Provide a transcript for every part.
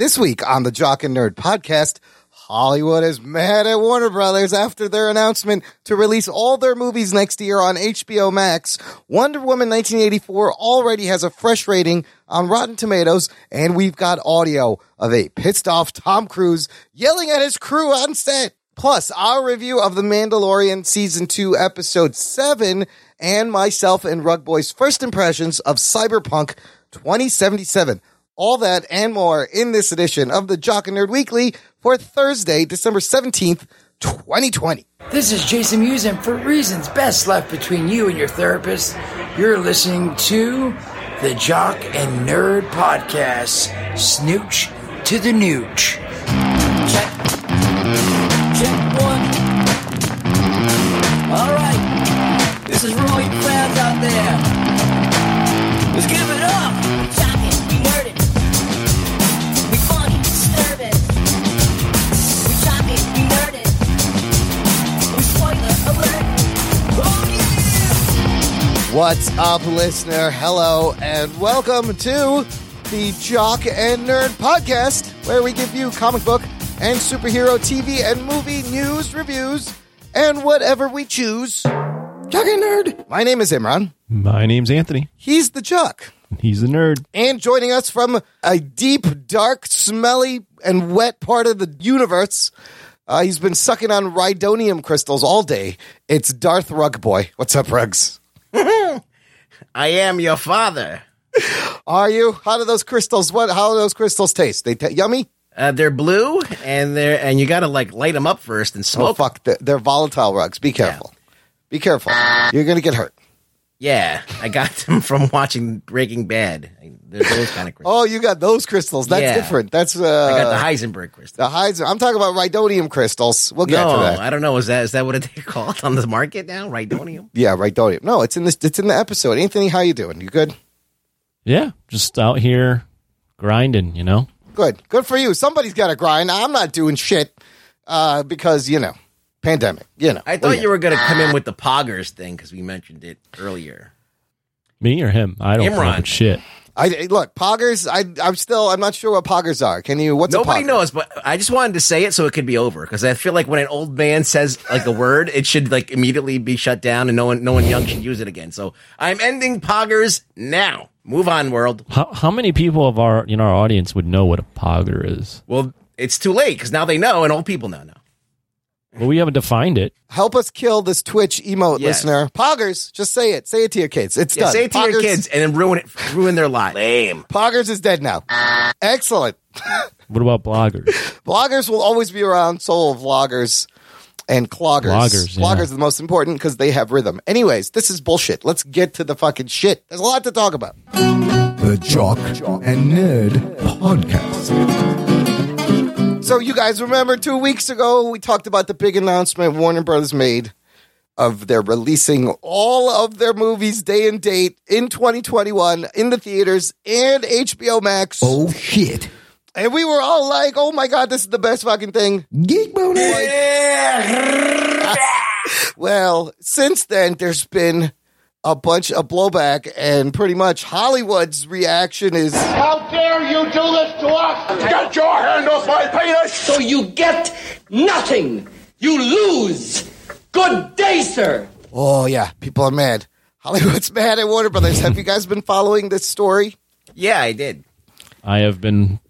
This week on the Jock and Nerd podcast, Hollywood is mad at Warner Brothers after their announcement to release all their movies next year on HBO Max. Wonder Woman 1984 already has a fresh rating on Rotten Tomatoes, and we've got audio of a pissed off Tom Cruise yelling at his crew on set. Plus, our review of The Mandalorian Season 2, Episode 7, and myself and Rug Boy's first impressions of Cyberpunk 2077. All that and more in this edition of the Jock and Nerd Weekly for Thursday, December 17th, 2020. This is Jason Mewes, and for reasons best left between you and your therapist, you're listening to the Jock and Nerd Podcast. Snooch to the nooch. Check. Check one. All right. This is you fans out there. Let's give it up. What's up, listener? Hello, and welcome to the Jock and Nerd Podcast, where we give you comic book and superhero TV and movie news reviews and whatever we choose. Jock and Nerd. My name is Imran. My name's Anthony. He's the Jock. He's the nerd. And joining us from a deep, dark, smelly, and wet part of the universe, uh, he's been sucking on rhydonium crystals all day. It's Darth Rug Boy. What's up, Rugs? I am your father. Are you? How do those crystals? What? How do those crystals taste? They ta yummy? Uh, they're blue, and they're and you got to like light them up first and Oh smoke. fuck! They're, they're volatile rugs. Be careful. Be careful. You're gonna get hurt. Yeah, I got them from watching Breaking Bad. They're those kind of crystals. Oh, you got those crystals. That's Yeah. different. That's uh, I got the Heisenberg crystal. the hides. I'm talking about rhydonium crystals. We'll get No, to that. I don't know. Is that is that what they're called on the market now? Rhydonium. Yeah, rhydonium. No, it's in this. It's in the episode. Anthony, how you doing? You good? Yeah, just out here grinding, you know? Good. Good for you. Somebody's got to grind. I'm not doing shit uh, because you know, pandemic. You know. I oh, thought you were going to come in with the Poggers thing because we mentioned it earlier. Me or him? I don't Imran. know shit. I look poggers. I I'm still. I'm not sure what poggers are. Can you? What's Nobody a knows, but I just wanted to say it so it could be over because I feel like when an old man says like a word, it should like immediately be shut down and no one, no one young should use it again. So I'm ending poggers now. Move on, world. How, how many people of our you know our audience would know what a pogger is? Well, it's too late because now they know, and old people now know. Well, we haven't defined it. Help us kill this Twitch emote Yes. listener. Poggers. Just say it. Say it to your kids. It's Yeah, done. say it to your Poggers- kids and then ruin it, ruin their life. Lame. Poggers is dead now. Excellent. What about bloggers? Bloggers will always be around. Soul of vloggers and cloggers. Bloggers, yeah. Bloggers are the most important because they have rhythm. Anyways, this is bullshit. Let's get to the fucking shit. There's a lot to talk about. The Jock and Nerd Podcast. So you guys remember two weeks ago we talked about the big announcement Warner Brothers made of their releasing all of their movies day and date in 2021 in the theaters and HBO Max. Oh shit. And we were all like, "Oh my god, this is the best fucking thing." Geek boner. Well, since then there's been a bunch of blowback and pretty much Hollywood's reaction is How dare you do this to us? Get your hand off my penis! So you get nothing. You lose. Good day, sir. Oh yeah, people are mad. Hollywood's mad at Warner Brothers. Have you guys been following this story? Yeah, I did. I have been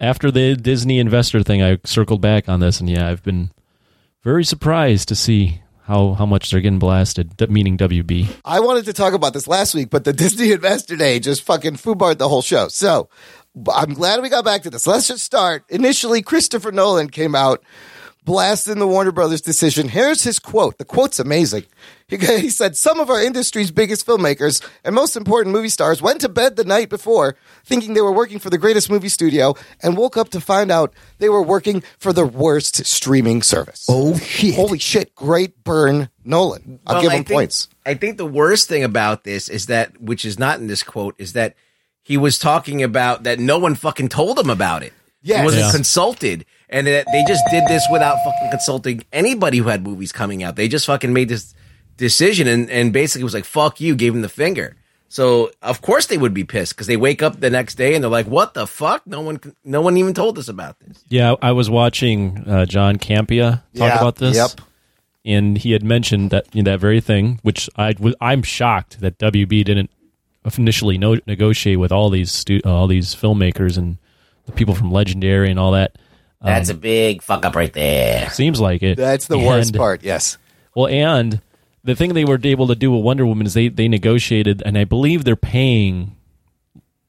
after the Disney investor thing. I circled back on this, and yeah, I've been very surprised to see how how much they're getting blasted. Meaning WB. I wanted to talk about this last week, but the Disney Investor Day just fucking foobarred the whole show. So I'm glad we got back to this. Let's just start. Initially, Christopher Nolan came out blasting the Warner Brothers decision. Here's his quote. The quote's amazing. He, he said, Some of our industry's biggest filmmakers and most important movie stars went to bed the night before thinking they were working for the greatest movie studio and woke up to find out they were working for the worst streaming service. Oh shit. Holy shit. Great burn, Nolan. I'll Well, give I him think- points. I think the worst thing about this is that, which is not in this quote, is that he was talking about that no one fucking told him about it. Yes. He wasn't Yeah. consulted. And that they just did this without fucking consulting anybody who had movies coming out. They just fucking made this decision and, and basically was like, fuck you, gave him the finger. So of course they would be pissed because they wake up the next day and they're like, "What the fuck? No one, no one even told us about this." Yeah, I was watching uh, John Campea talk Yeah, about this. yep. and he had mentioned that you know, that very thing, which I was I'm shocked that WB didn't initially no, negotiate with all these stu- uh, all these filmmakers and the people from Legendary and all that. That's um, a big fuck up right there. Seems like it. That's the worst part. Yes. Well, and the thing they were able to do with Wonder Woman is they they negotiated, and I believe they're paying,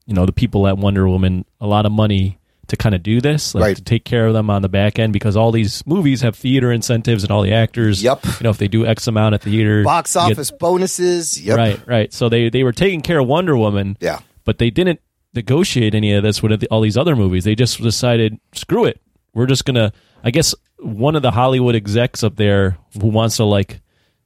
you know, the people at Wonder Woman a lot of money to kind of do this, like Right. to take care of them on the back end, because all these movies have theater incentives and all the actors. Yep. You know, if they do X amount at theater, Box you get- office bonuses. Yep. Right, right. So they they were taking care of Wonder Woman. Yeah. But they didn't negotiate any of this with all these other movies. They just decided, screw it. We're just gonna. I guess one of the Hollywood execs up there who wants to like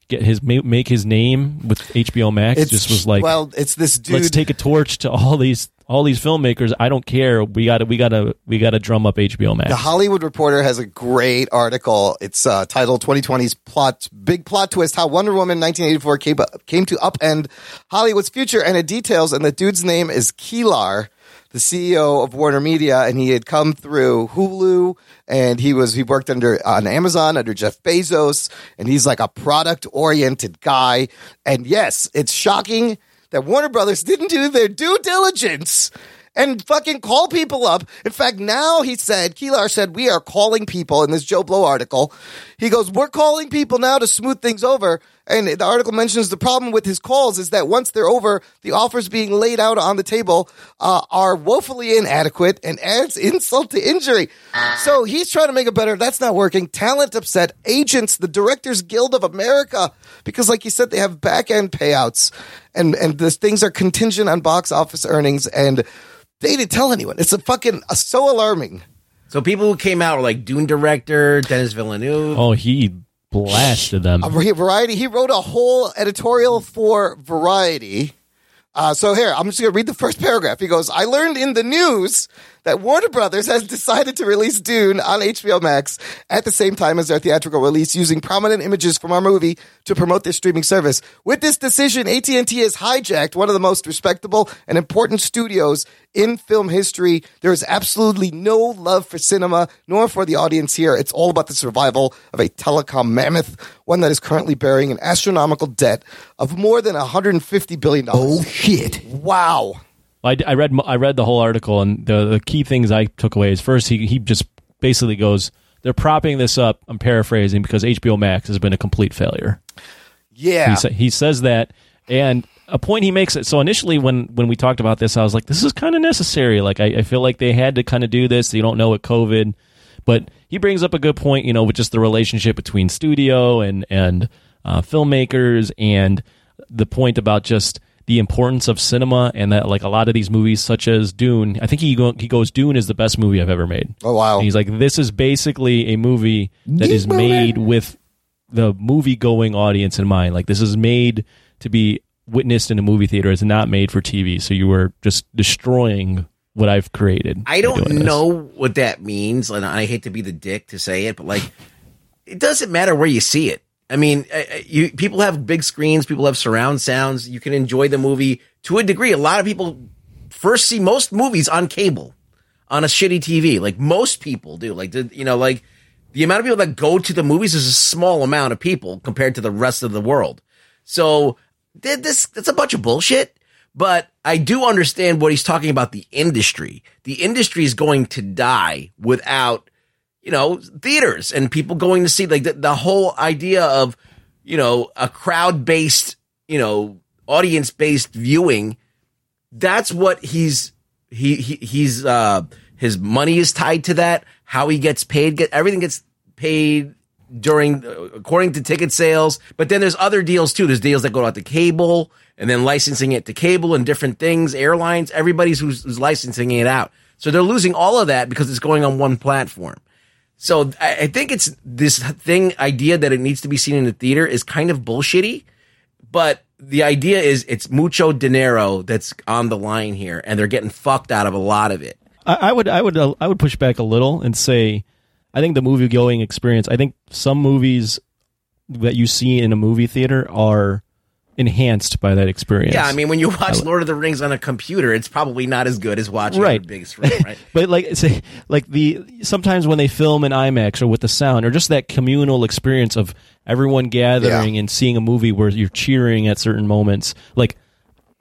get his make his name with HBO Max just was like, well, it's this dude. let's take a torch to all these all these filmmakers. I don't care. We got to we got to we got to drum up HBO Max. The Hollywood Reporter has a great article. It's uh, titled "2020's Plot Big Plot Twist: How Wonder Woman 1984 came, came to upend Hollywood's future," and it details. And the dude's name is Kilar, the CEO of Warner Media, and he had come through Hulu, and he was he worked under on Amazon under Jeff Bezos, and he's like a product oriented guy. And yes, it's shocking that Warner Brothers didn't do their due diligence and fucking call people up. In fact, now he said, Kilar said, we are calling people in this Joe Blow article. He goes, we're calling people now to smooth things over. And the article mentions the problem with his calls is that once they're over, the offers being laid out on the table uh, are woefully inadequate and adds insult to injury. So he's trying to make it better. That's not working. Talent upset. Agents, the Directors Guild of America, because like you said, they have back end payouts and, and these things are contingent on box office earnings and they didn't tell anyone. It's a fucking uh, so alarming. So people who came out were like Dune director Denis Villeneuve. oh, he blasted them. Variety. He wrote a whole editorial for Variety. Uh, so here, I'm just going to read the first paragraph. He goes, I learned in the news that Warner Brothers has decided to release Dune on HBO Max at the same time as their theatrical release using prominent images from our movie to promote their streaming service. With this decision, AT&T has hijacked one of the most respectable and important studios in film history. There is absolutely no love for cinema nor for the audience here. It's all about the survival of a telecom mammoth, one that is currently bearing an astronomical debt of more than 150 billion dollars. Oh shit. Wow. I, I read I read the whole article, and the, the key things I took away is first he he just basically goes they're propping this up. I'm paraphrasing because HBO Max has been a complete failure. Yeah. He, sa- he says that, and a point he makes it. So initially, when when we talked about this, I was like, this is kind of necessary. Like I, I feel like they had to kind of do this. You don't know what COVID, but he brings up a good point. You know, with just the relationship between studio and and uh, filmmakers, and the point about just the importance of cinema and that like a lot of these movies such as Dune I think he go, he goes Dune is the best movie I've ever made. Oh, wow. And he's like this is basically a movie that is made with the movie going audience in mind. Like this is made to be witnessed in a movie theater. It's not made for TV. So you were just destroying what I've created. I don't doing this. know what that means, and I hate to be the dick to say it, but like, it doesn't matter where you see it. I mean, you people have big screens, people have surround sounds. You can enjoy the movie to a degree. A lot of people first see most movies on cable, on a shitty TV. Like most people do. Like you know, like the amount of people that go to the movies is a small amount of people compared to the rest of the world. So this that's a bunch of bullshit. But I do understand what he's talking about the industry. The industry is going to die without, you know, theaters and people going to see like the, the whole idea of, you know, a crowd based, you know, audience based viewing. That's what he's, he, he he's, uh, his money is tied to that. How he gets paid, get everything gets paid during uh, according to ticket sales. But then there's other deals too. There's deals that go out to cable and then licensing it to cable and different things. Airlines, everybody's who's, who's licensing it out. So they're losing all of that because it's going on one platform. So I, think it's this thing idea that it needs to be seen in the theater is kind of bullshitty. But the idea is it's mucho dinero that's on the line here, and they're getting fucked out of a lot of it. I, I would I would uh, I would push back a little and say I think the movie going experience. I think some movies that you see in a movie theater are enhanced by that experience. Yeah, I mean, when you watch Lord of the Rings on a computer, it's probably not as good as watching it on a big screen, right? But like say, like the sometimes when they film in IMAX or with the sound or just that communal experience of everyone gathering and seeing a movie where you're cheering at certain moments. Like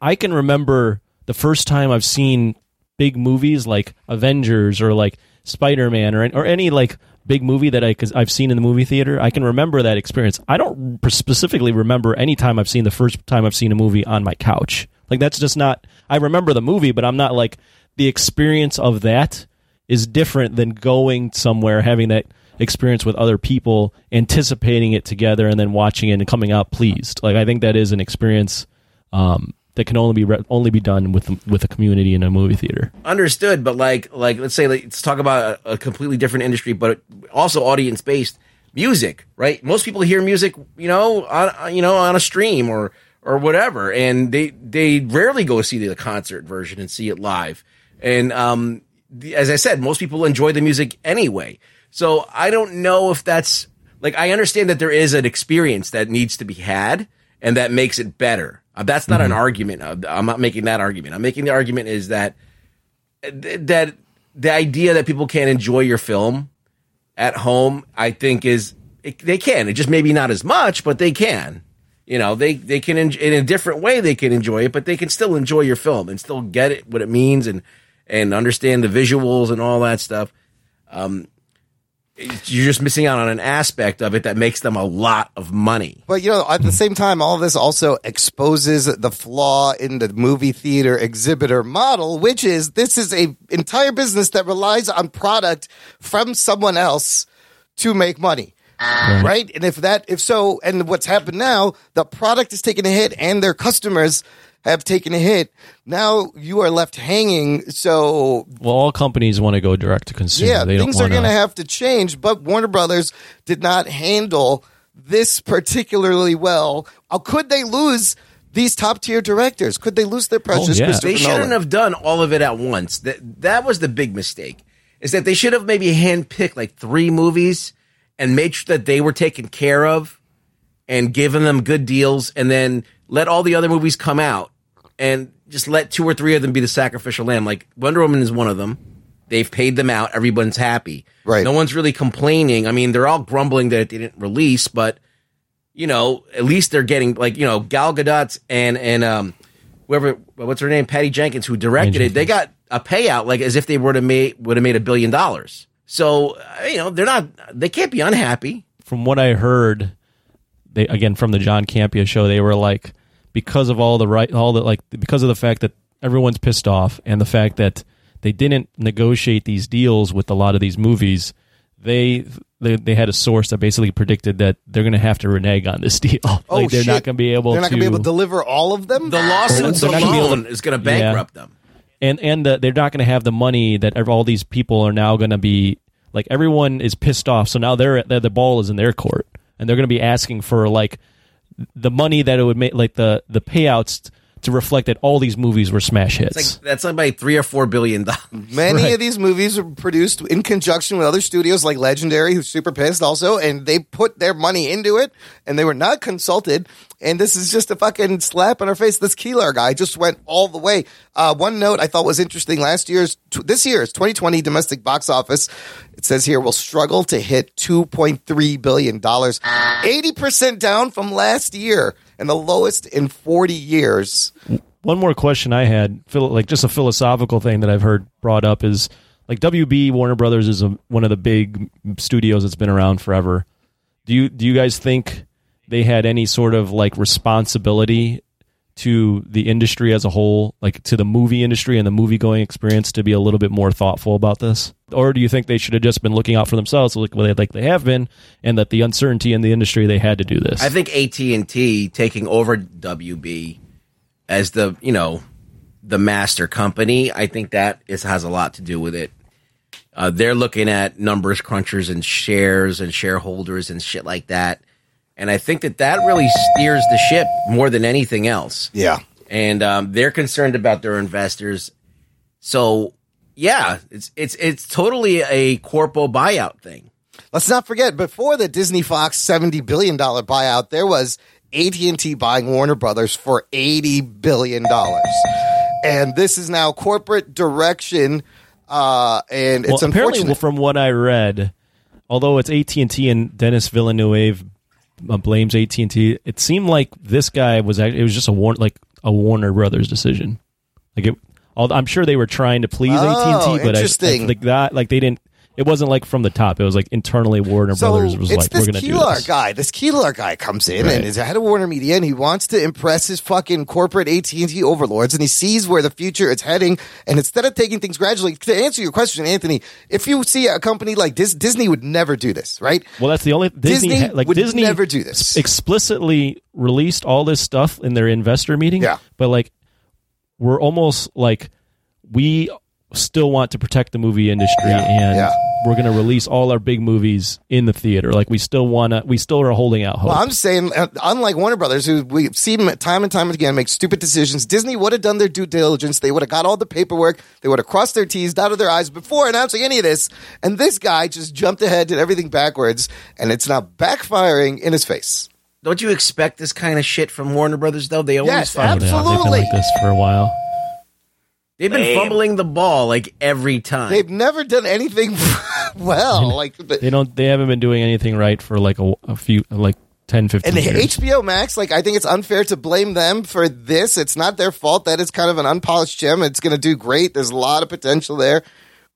I can remember the first time I've seen big movies like Avengers or like Spider-Man or or any like big movie that I cause I've seen in the movie theater. I can remember that experience. I don't specifically remember any time I've seen the first time I've seen a movie on my couch. Like that's just not I remember the movie, but I'm not like the experience of that is different than going somewhere having that experience with other people, anticipating it together and then watching it and coming out pleased. Like I think that is an experience um, that can only be re- only be done with with a community in a movie theater. Understood, but like, like let's say like, let's talk about a, a completely different industry, but also audience based music, right? Most people hear music, you know, on you know on a stream or or whatever, and they they rarely go see the concert version and see it live. And um, as I said, most people enjoy the music anyway. So I don't know if that's like I understand that there is an experience that needs to be had and that makes it better. Uh, that's not an argument. Uh, I'm not making that argument. I'm making the argument is that that the idea that people can't enjoy your film at home, I think is it, they can. It just maybe not as much, but they can. You know, they they can en- in a different way they can enjoy it, but they can still enjoy your film and still get it what it means and and understand the visuals and all that stuff. Um, you're just missing out on an aspect of it that makes them a lot of money. But you know, at the same time, all of this also exposes the flaw in the movie theater exhibitor model, which is this is a entire business that relies on product from someone else to make money. Right. And if that, if so, and what's happened now, the product is taking a hit and their customers have taken a hit. Now you are left hanging. So Well, all companies want to go direct to consumer. yeah, they things don't are going to have to change. But Warner Brothers did not handle this particularly well. How could they lose these top tier directors? Could they lose their precious oh, yeah. They shouldn't Nolan? have done all of it at once. That that was the big mistake. Is that they should have maybe handpicked like three movies and made sure that they were taken care of and giving them good deals, and then let all the other movies come out and just let two or three of them be the sacrificial lamb. Like Wonder Woman is one of them. They've paid them out. Everyone's happy. Right. No one's really complaining. I mean, they're all grumbling that it didn't release, but you know, at least they're getting like you know Gal Gadot and and um whoever what's her name Patty Jenkins who directed it. They got a payout like as if they would have made would have made a billion dollars. So uh, you know they're not they can't be unhappy. from what I heard, they again from the John Campea show, they were like because of all the right, all the like because of the fact that everyone's pissed off and the fact that they didn't negotiate these deals with a lot of these movies. They they, they had a source that basically predicted that they're going to have to renege on this deal. Oh, like they're shit. not going to be able. They're not to, going to be able to deliver all of them. The lawsuits they're gonna alone to- is going to bankrupt them. and and the, they're not going to have the money that all these people are now going to be like everyone is pissed off so now they're, they're the ball is in their court and they're going to be asking for like the money that it would make like the the payouts to reflect that all these movies were smash hits It's like that's like by three or four billion dollars. Many Right. of these movies were produced in conjunction with other studios like Legendary, who's super pissed also, and they put their money into it, and they were not consulted. And this is just a fucking slap in our face. This Kilar guy just went all the way. Uh, one note I thought was interesting: last year's, t- this year's 2020 domestic box office, it says here will struggle to hit 2.3 billion dollars, 80 percent down from last year, and the lowest in 40 years. one more question i had like just a philosophical thing that i've heard brought up is like wb warner brothers is a, one of the big studios that's been around forever do you do you guys think they had any sort of like responsibility to the industry as a whole like to the movie industry and the movie going experience to be a little bit more thoughtful about this or do you think they should have just been looking out for themselves like like they have been and that the uncertainty in the industry they had to do this I think AT and T taking over WB as the you know the master company. I think that is has a lot to do with it. Uh, they're looking at numbers crunchers and shares and shareholders and shit like that, and I think that that really steers the ship more than anything else. Yeah. and um, they're concerned about their investors. So yeah, it's it's it's totally a corpo buyout thing. Let's not forget, before the Disney Fox $70 billion buyout, there was AT&T buying Warner Brothers for 80 billion dollars. And this is now corporate direction uh and it's well, apparently, unfortunate. from what I read, although it's AT and T and Denis Villeneuve Uh, blames AT and T, it seemed like this guy was it was just a Warner like a Warner Brothers decision. Like it, I'm sure they were trying to please AT Oh, and T, oh, but I, I, like that, like they didn't. It wasn't like from the top. It was like internally Warner So Brothers was like, "We're going to do this." guy. This Kilar guy comes in Right. and is head of Warner Media, and he wants to impress his fucking corporate AT and T overlords, and he sees where the future is heading. And instead of taking things gradually, to answer your question, Anthony, if you see a company like Dis- Disney would never do this, right? Well, that's the only Disney, Disney ha- like would Disney never do this. explicitly released all this stuff in their investor meeting. Yeah. but like we're almost like we still want to protect the movie industry and Yeah. we're going to release all our big movies in the theater. Like we still want to, we still are holding out hope. Well, I'm saying, uh, unlike Warner Brothers, who we've seen them time and time again make stupid decisions, Disney would have done their due diligence. They would have got all the paperwork. They would have crossed their T's, dotted their I's before announcing any of this. And this guy just jumped ahead, did everything backwards, and it's now backfiring in his face. Don't you expect this kind of shit from Warner Brothers though? They always Yes, fucking- Yeah, they've been like this for a while. They've been fumbling the ball like every time. They've never done anything well. Like, They don't, they haven't been doing anything right for like a, a few, like 10, 15 and years. HBO Max, like, I think it's unfair to blame them for this. It's not their fault. That is kind of an unpolished gem. It's going to do great. There's a lot of potential there.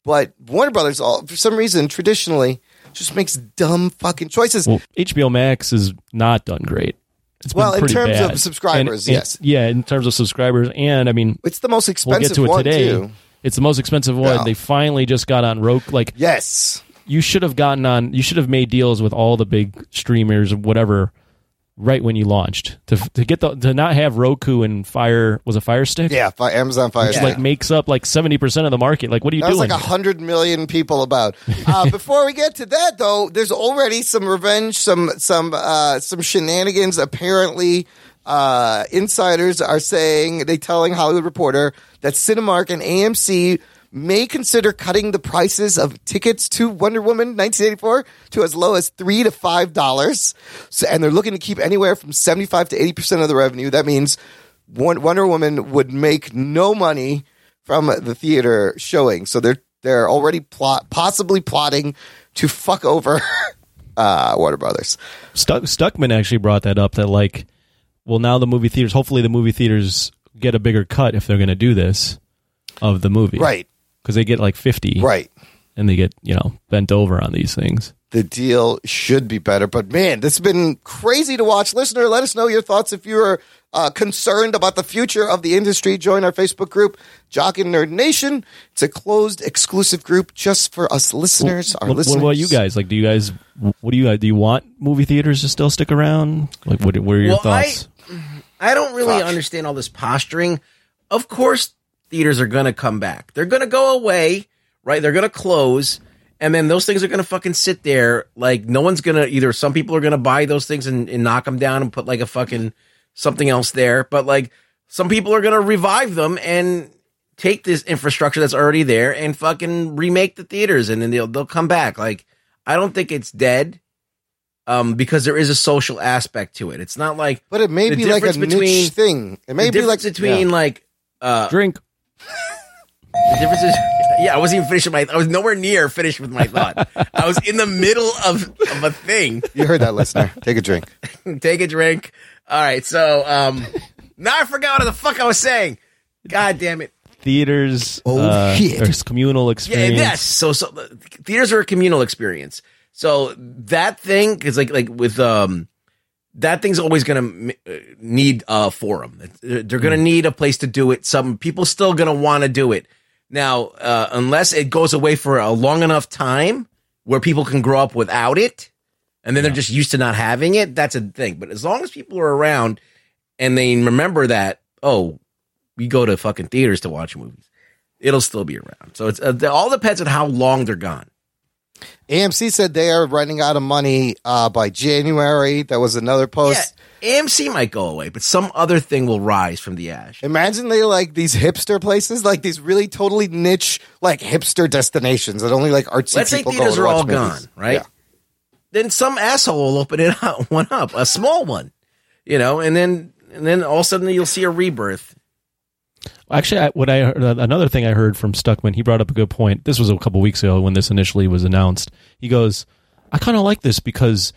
But Warner Brothers, all for some reason, traditionally, just makes dumb fucking choices. Well, HBO Max is not done great. It's Well, in terms of subscribers, And- and- yes. yeah, in terms of subscribers, and I mean, It's the most we'll expensive get to it one today. too. It's the most expensive one. Yeah. They finally just got on Roku. Like Yes. you should have gotten on. You should have made deals with all the big streamers, or whatever, right when you launched to to get the to not have Roku and Fire was a Fire Stick. Yeah, fi- Amazon Fire Which Stick. like makes up like seventy percent of the market. Like, what are you doing? like hundred million people about. Uh, before we get to that, though, there's already some revenge, some some uh, some shenanigans. Apparently, uh, insiders are saying they telling Hollywood Reporter that Cinemark and AMC may consider cutting the prices of tickets to Wonder Woman 1984 to as low as three to five dollars. So, and they're looking to keep anywhere from 75 to 80 percent of the revenue. That means Wonder Woman would make no money from the theater showing. So they're they're already plot possibly plotting to fuck over uh, Warner Brothers. Stuck, Stuckmann actually brought that up that like, well, now the movie theaters. Hopefully, the movie theaters get a bigger cut if they're going to do this of the movie, Right. Because they get like fifty, Right. and they get you know bent over on these things. The deal should be better, but man, this has been crazy to watch. Listener, let us know your thoughts if you're uh, concerned about the future of the industry. Join our Facebook group, Jock and Nerd Nation. It's a closed, exclusive group just for us listeners. our what, listeners. what about you guys? Like, do you guys? What do you guys? Do you want movie theaters to still stick around? Like, what? What are your Well, thoughts? I don't really Fuck. understand all this posturing. Of course, theaters are going to come back. They're going to go away, right? They're going to close. And then those things are going to fucking sit there. Like, no one's going to either, some people are going to buy those things and, and knock them down and put like a fucking something else there. But like, some people are going to revive them and take this infrastructure that's already there and fucking remake the theaters and then they'll, they'll come back. Like, I don't think it's dead. Um, because there is a social aspect to it. It's not like But it may be like a between- niche thing. It may be like difference between like uh Drink. The difference is yeah i wasn't even finished with my i was nowhere near finished with my thought i was in the middle of, of a thing you heard that, listener. Take a drink. take a drink all right so um now i forgot what the fuck i was saying god damn it Theaters. Oh, uh, shit. There's communal yeah experience. yes so so theaters are a communal experience so that thing is like like with um that thing's always going to need a forum. They're going to need a place to do it. Some people still going to want to do it. Now, uh, unless it goes away for a long enough time where people can grow up without it and then they're just used to not having it, that's a thing. But as long as people are around and they remember that, oh, we go to fucking theaters to watch movies, it'll still be around. So it's uh, all depends on how long they're gone. AMC said they are running out of money uh, by January. That was another post. Yeah, AMC might go away, but some other thing will rise from the ash. Imagine they like these hipster places, like these really totally niche, like hipster destinations that only like artsy Let's say people theaters go are all movies. gone, right? Yeah. Then some asshole will open it up, one up, a small one. you know, and then and then all of a sudden you'll see a rebirth. Actually, I, what I heard, uh, another thing I heard from Stuckmann, he brought up a good point. This was a couple weeks ago when this initially was announced. He goes, "I kind of like this because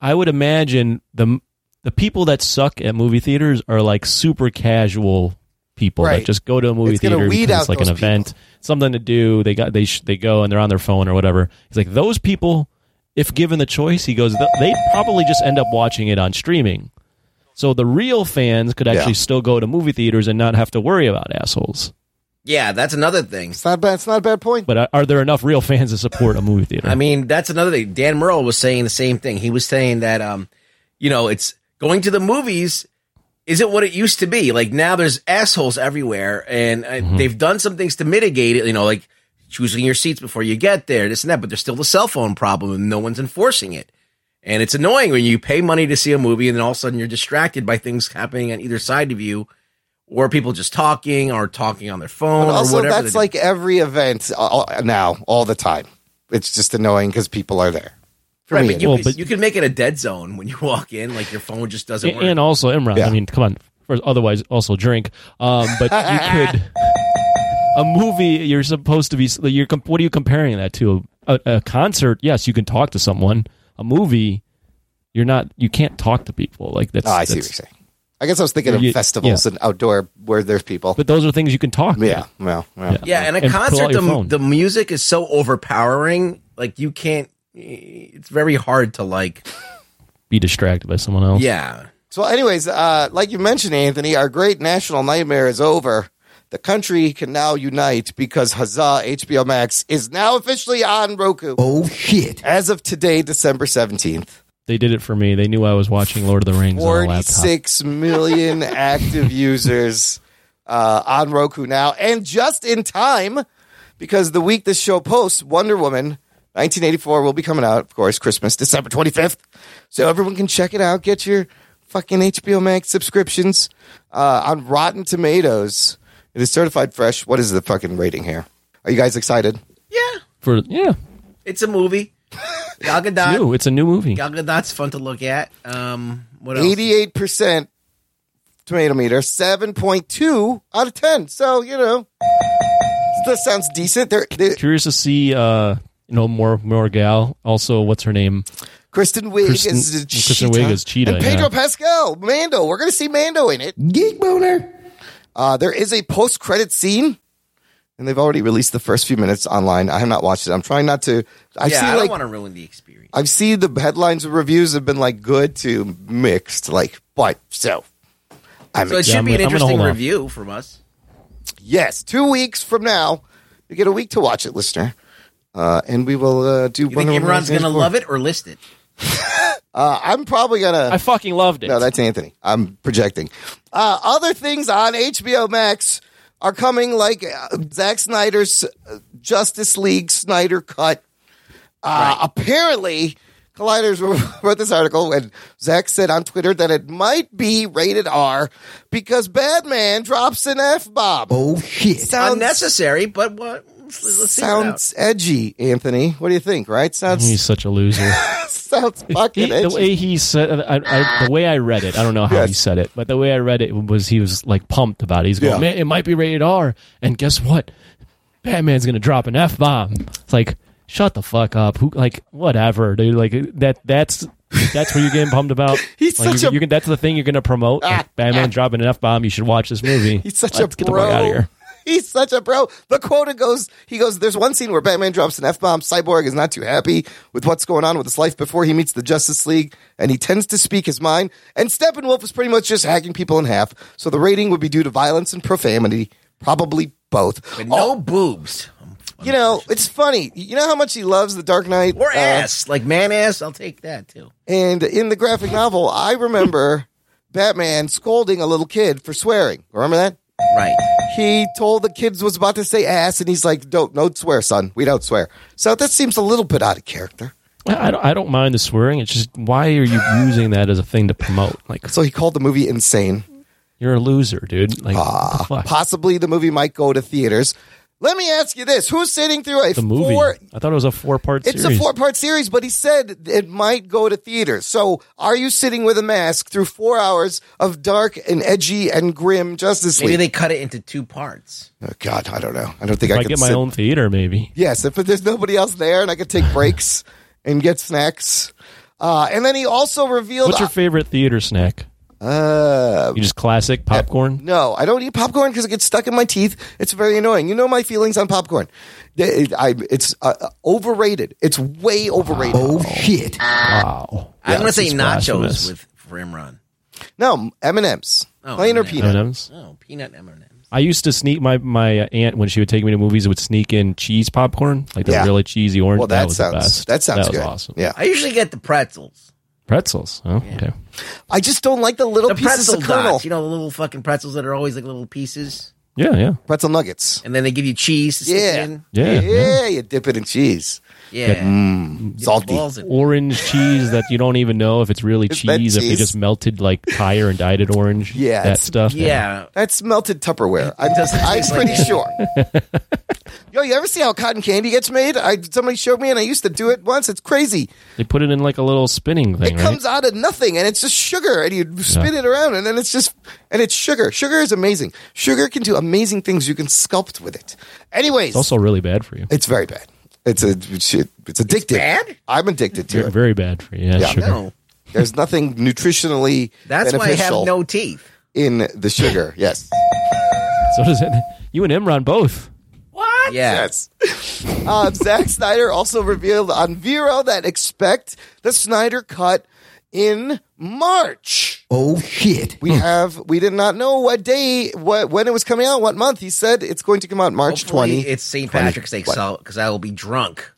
I would imagine the the people that suck at movie theaters are like super casual people Right. that just go to a movie It's theater because it's like an event, something to do. They got they sh- they go and they're on their phone or whatever. He's like those people, if given the choice, he goes, they'd probably just end up watching it on streaming. So the real fans could actually Yeah. still go to movie theaters and not have to worry about assholes. Yeah, that's another thing. It's not bad. It's not a bad point. But are- are there enough real fans to support a movie theater? I mean, that's another thing. Dan Murrell was saying the same thing. He was saying that, um, you know, it's going to the movies isn't what it used to be. Like now there's assholes everywhere and uh, they've done some things to mitigate it, you know, like choosing your seats before you get there, this and that, but there's still the cell phone problem and no one's enforcing it. And it's annoying when you pay money to see a movie and then all of a sudden you're distracted by things happening on either side of you or people just talking or talking on their phone But or also, whatever. that's like every event uh, now, all the time. It's just annoying because people are there. For Right, me, but you, Well, could- but- you can make it a dead zone when you walk in, like your phone just doesn't and, work. and also Imran. Yeah. I mean, come on. First, otherwise, also drink. Um, but you could a movie. You're supposed to be. You're. What are you comparing that to? A, a concert. Yes, you can talk to someone. A movie. You're not. You can't talk to people. Like that's. Oh, I see what you're saying. I guess I was thinking of You- festivals yeah. and outdoor where there's people. But those are things you can talk. to. yeah, well, well. Yeah, and a And concert, the, the music is so overpowering. Like you can't. It's very hard to like. Be distracted by someone else. Yeah, So, anyways, uh, like you mentioned, Anthony, our great national nightmare is over. The country can now unite because Huzzah HBO Max is now officially on Roku. Oh shit. As of today, December 17th. They did it for me. They knew I was watching Lord of the Rings on a laptop. 46 million active users uh, on Roku now, and just in time because the week this show posts, Wonder Woman 1984 will be coming out, of course, Christmas, December 25th. So everyone can check it out. Get your fucking HBO Max subscriptions uh, on Rotten Tomatoes. It is certified fresh. What is the fucking rating here? Are you guys excited? yeah. For yeah, It's a movie. Gal Gadot. new. It's a new movie. Gal Gadot's fun to look at. Um, what else? 88% tomato meter, 7.2 out of 10. So, you know, that sounds decent. There, there, Curious to see. uh you know more more gal. Also, what's her name? Kristen Wiig Kristen- is the Kristen Wiig is Cheetah, And Pedro yeah. Pascal, Mando. We're going to see Mando in it. Geek boner. Uh, there is a post credit scene, and they've already released the first few minutes online. I have not watched it. I'm trying not to. I yeah, see I don't like want to ruin the experience. I've seen the headlines and reviews have been like good to mixed. Like, but so I'm So it should be an gonna- I'm gonna interesting review from us. yes, two weeks from now, you get a week to watch it, listener. Uh, and we will uh, do. You think Wonder Imran's going to love it or list it? Uh, I'm probably gonna. I fucking loved it. No, that's Anthony. I'm projecting. Uh, other things on HBO Max are coming, like uh, Zack Snyder's uh, Justice League Snyder cut. Uh, Apparently, Colliders wrote this article, and Zack said on Twitter that it might be rated R because Batman drops an F bomb. Oh shit. sounds Unnecessary, but what? Let's, let's see it out. sounds edgy, Anthony. What do you think? Right? Sounds He's such a loser. sounds He- fucking the way he said, I, I, the way I read it, I don't know how he said it, but the way I read it was he was like pumped about it. He's going, Yeah. man, it might be rated R, and guess what? Batman's gonna drop an F bomb. It's like, shut the fuck up. Who, like, whatever, dude. Like that. That's that's what you're getting pumped about. He's like, such you, a- you can, That's the thing you're gonna promote. Ah, Like, Batman dropping an F bomb. You should watch this movie. He's such Let's a get the fuck out of here. He's such a bro. The quote goes, he goes, there's one scene where Batman drops an F-bomb. Cyborg is not too happy with what's going on with his life before he meets the Justice League, and he tends to speak his mind. And Steppenwolf is pretty much just hacking people in half. So the rating would be due to violence and profanity. Probably both. But no boobs. You know, it's funny. You know how much he loves the Dark Knight? Or Uh, ass. Like man ass, I'll take that too. and in the graphic novel, I remember Batman scolding a little kid for swearing. Remember that? Right. He told the kids was about to say ass, and he's like, "Don't, don't swear, son. We don't swear." So that seems a little bit out of character. I, don't, I don't mind the swearing. It's just why are you using that as a thing to promote? Like So he called the movie insane. you're a loser, dude. Like Ah. the fuck? Possibly the movie might go to theaters. Let me ask you this: Who's sitting through a The movie. four? I thought it was a four part It's series. a four part series, but he said it might go to theaters. So, are you sitting with a mask through four hours of dark and edgy and grim Justice League? Maybe they cut it into two parts. oh, God, I don't know. I don't think if I, I could get my sit- own theater, maybe. Yes, if there's nobody else there and I could take breaks and get snacks. Uh, and then he also revealed. What's your favorite theater snack? Uh, You just classic popcorn? no, I don't eat popcorn because it gets stuck in my teeth. It's very annoying. You know my feelings on popcorn. It- I- it's uh, uh, overrated. It's way overrated. Oh shit. Wow. I'm going to say nachos with for Imran. No, M and M's, Oh, plain or M&Ms. peanut. M&Ms? Oh, peanut M&Ms. I used to sneak my my aunt when she would take me to movies would sneak in cheese popcorn, like the Yeah. really cheesy orange. Well, that, was sounds the best. that sounds that was good. awesome. Yeah, I usually get the pretzels. Pretzels. Oh, okay. I just don't like the little The pieces pretzel of kernel. dots. You know, the little fucking pretzels that are always like little pieces. Yeah, yeah, Pretzel nuggets. And then they give you cheese to stick Yeah. in. yeah. yeah, yeah. you dip it in cheese. Yeah. Get the mm. Salty. balls. Orange cheese that you don't even know if it's really Is that cheese, if they just melted like tire and dyed it orange. Yeah, that stuff. Yeah. That's melted Tupperware. I'm, doesn't I'm taste pretty like- sure. Yo, you ever see how cotton candy gets made? I somebody showed me, and I used to do it once. It's crazy. They put it in like a little spinning thing, It right? comes out of nothing, and it's just sugar, and you spin it around, and then it's just and it's sugar. Sugar is amazing. Sugar can do amazing things. You can sculpt with it. Anyways, it's also really bad for you. it's very bad. It's a shit. It's addictive. bad? I'm addicted to Very, it. very bad for you. Yeah, Yeah. sugar. No. There's nothing nutritionally That's why I beneficial have no teeth. in the sugar. Yes. So does it. You and Imran both. What? Yeah. Yes. Uh, Zack Snyder also revealed on Vero that expect the Snyder cut in March. Oh shit. We hmm. have we did not know what day what when it was coming out, what month. He said it's going to come out March Hopefully twenty. It's St. Patrick's Day, what? so because I will be drunk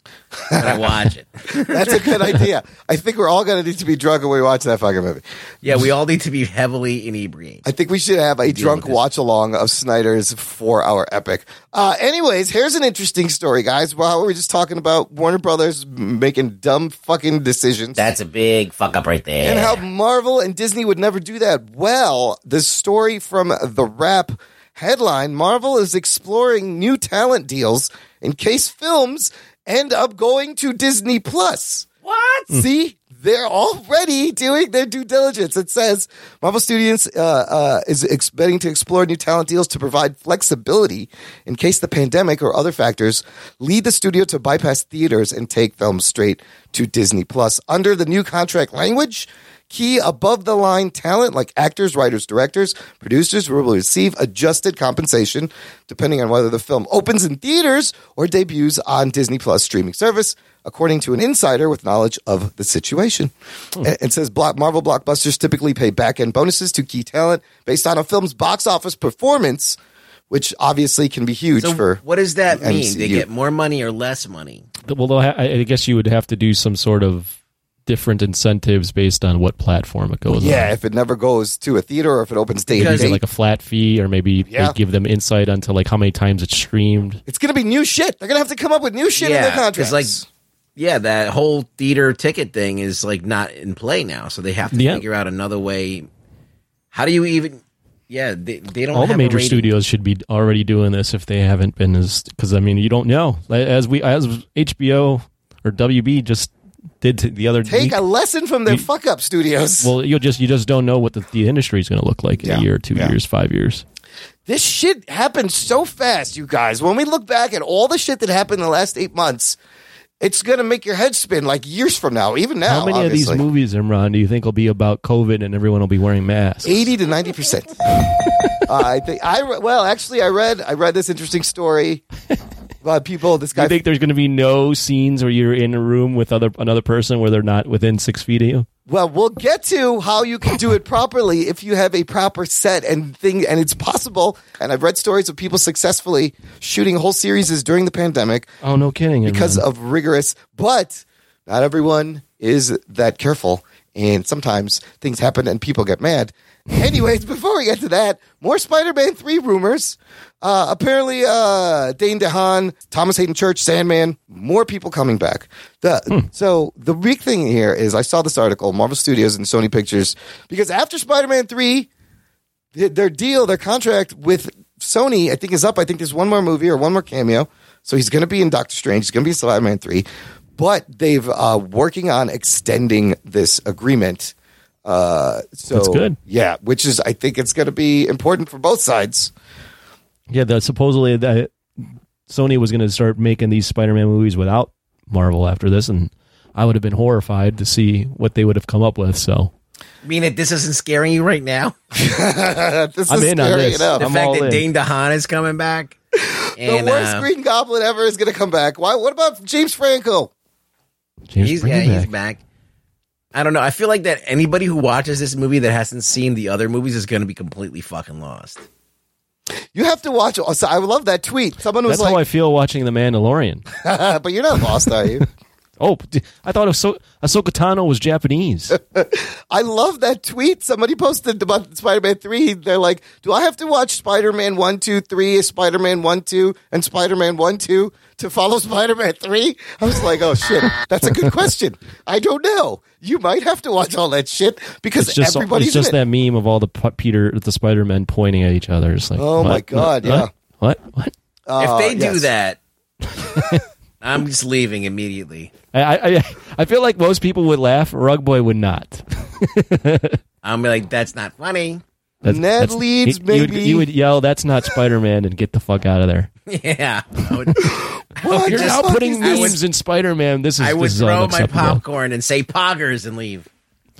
when I watch it. That's a good idea. I think we're all gonna need to be drunk when we watch that fucking movie. Yeah, we all need to be heavily inebriated. I think we should have a drunk watch along of Snyder's four hour epic. Uh, anyways, here's an interesting story, guys. While we were just talking about Warner Brothers making dumb fucking decisions. That's a big fuck up right there. and how Marvel and Disney would never do that. Well, the story from the Wrap headline Marvel is exploring new talent deals in case films end up going to Disney Plus. What? See? They're already doing their due diligence. It says Marvel Studios uh, uh, is expecting to explore new talent deals to provide flexibility in case the pandemic or other factors lead the studio to bypass theaters and take films straight to Disney Plus. Under the new contract language, key above the line talent like actors, writers, directors, producers will receive adjusted compensation depending on whether the film opens in theaters or debuts on Disney Plus streaming service, according to an insider with knowledge of the situation. Hmm. It it says Marvel blockbusters typically pay back end bonuses to key talent based on a film's box office performance, which obviously can be huge so for. what does that the mean? They get more money or less money? Well, ha- I I guess you would have to do some sort of different incentives based on what platform it goes Yeah, on. if it never goes to a theater or if it opens day to Because- Is it day. like a flat fee, or maybe Yeah. they give them insight onto like how many times it's streamed? It's going to be new shit. They're going to have to come up with new shit in their contracts. like yeah, that whole theater ticket thing is like not in play now, so they have to Yeah. figure out another way. How do you even? Yeah, they, they don't. All the have a major rating. studios should be already doing this if they haven't been as because I mean you don't know as we as HBO or WB just did t- the other Take week. a lesson from their You- fuck up studios. well you just you just don't know what the, the industry is going to look like in Yeah. a year, two Yeah. years, five years. this shit happened so fast, you guys. When we look back at all the shit that happened in the last eight months, it's going to make your head spin like years from now, even now. How many obviously. of these movies, Imran, do you think will be about COVID and everyone will be wearing masks? 80 to 90 percent. Uh, I think I well, actually, I read I read this interesting story about people. This guy you think there's going to be no scenes where you're in a room with other another person where they're not within six feet of you? Well, we'll get to how you can do it properly if you have a proper set and thing, and it's possible. And I've read stories of people successfully shooting whole series during the pandemic Oh, no kidding! because of rigorous. But not everyone is that careful, and sometimes things happen and people get mad. Anyways, before we get to that, more Spider-Man three rumors. Uh, apparently, uh, Dane DeHaan, Thomas Haden Church, Sandman, more people coming back. The, So the big thing here is I saw this article, Marvel Studios and Sony Pictures, because after Spider-Man three, th- their deal, their contract with Sony, I think, is up. I think there's one more movie or one more cameo. So he's going to be in Doctor Strange. He's going to be in Spider Man 3. But they've uh, working on extending this agreement. Uh, so That's good. Yeah, which is, I think it's going to be important for both sides. Yeah, that supposedly that Sony was going to start making these Spider-Man movies without Marvel after this, and I would have been horrified to see what they would have come up with. So I mean, that this isn't scaring you right now. this I'm is in on scary this. enough. The I'm fact all that in. Dane DeHaan is coming back. The worst uh, Green Goblin ever is going to come back. Why? What about James Franco? James, he's, bring yeah, him he's back. Back. I don't know. I feel like that anybody who watches this movie that hasn't seen the other movies is going to be completely fucking lost. You have to watch. So I love that tweet. Someone was That's how I feel watching The Mandalorian. "But you're not lost, are you?" oh, d- I thought Ahso- Ahsoka Tano was Japanese. I love that tweet. Somebody posted about Spider Man 3. They're like, Do I have to watch Spider Man 1, 2, 3, Spider Man 1, 2, and Spider Man 1, 2 to follow Spider Man 3? I was like, Oh shit, that's a good question. I don't know. You might have to watch all that shit because It's just everybody's it's just in it. that meme of all the Peter the Spider Men pointing at each other. It's like, Oh what? my God, What? yeah. What? What? Uh, if they do that, I'm just leaving immediately. I, I I feel like most people would laugh. Rug Boy would not. I'm like, that's not funny. Ned Leeds, you, would, maybe. you would yell, "That's not Spider Man!" and get the fuck out of there. Yeah. Would, What You're now putting is this? memes in Spider Man. This is I would is throw my popcorn and say poggers and leave.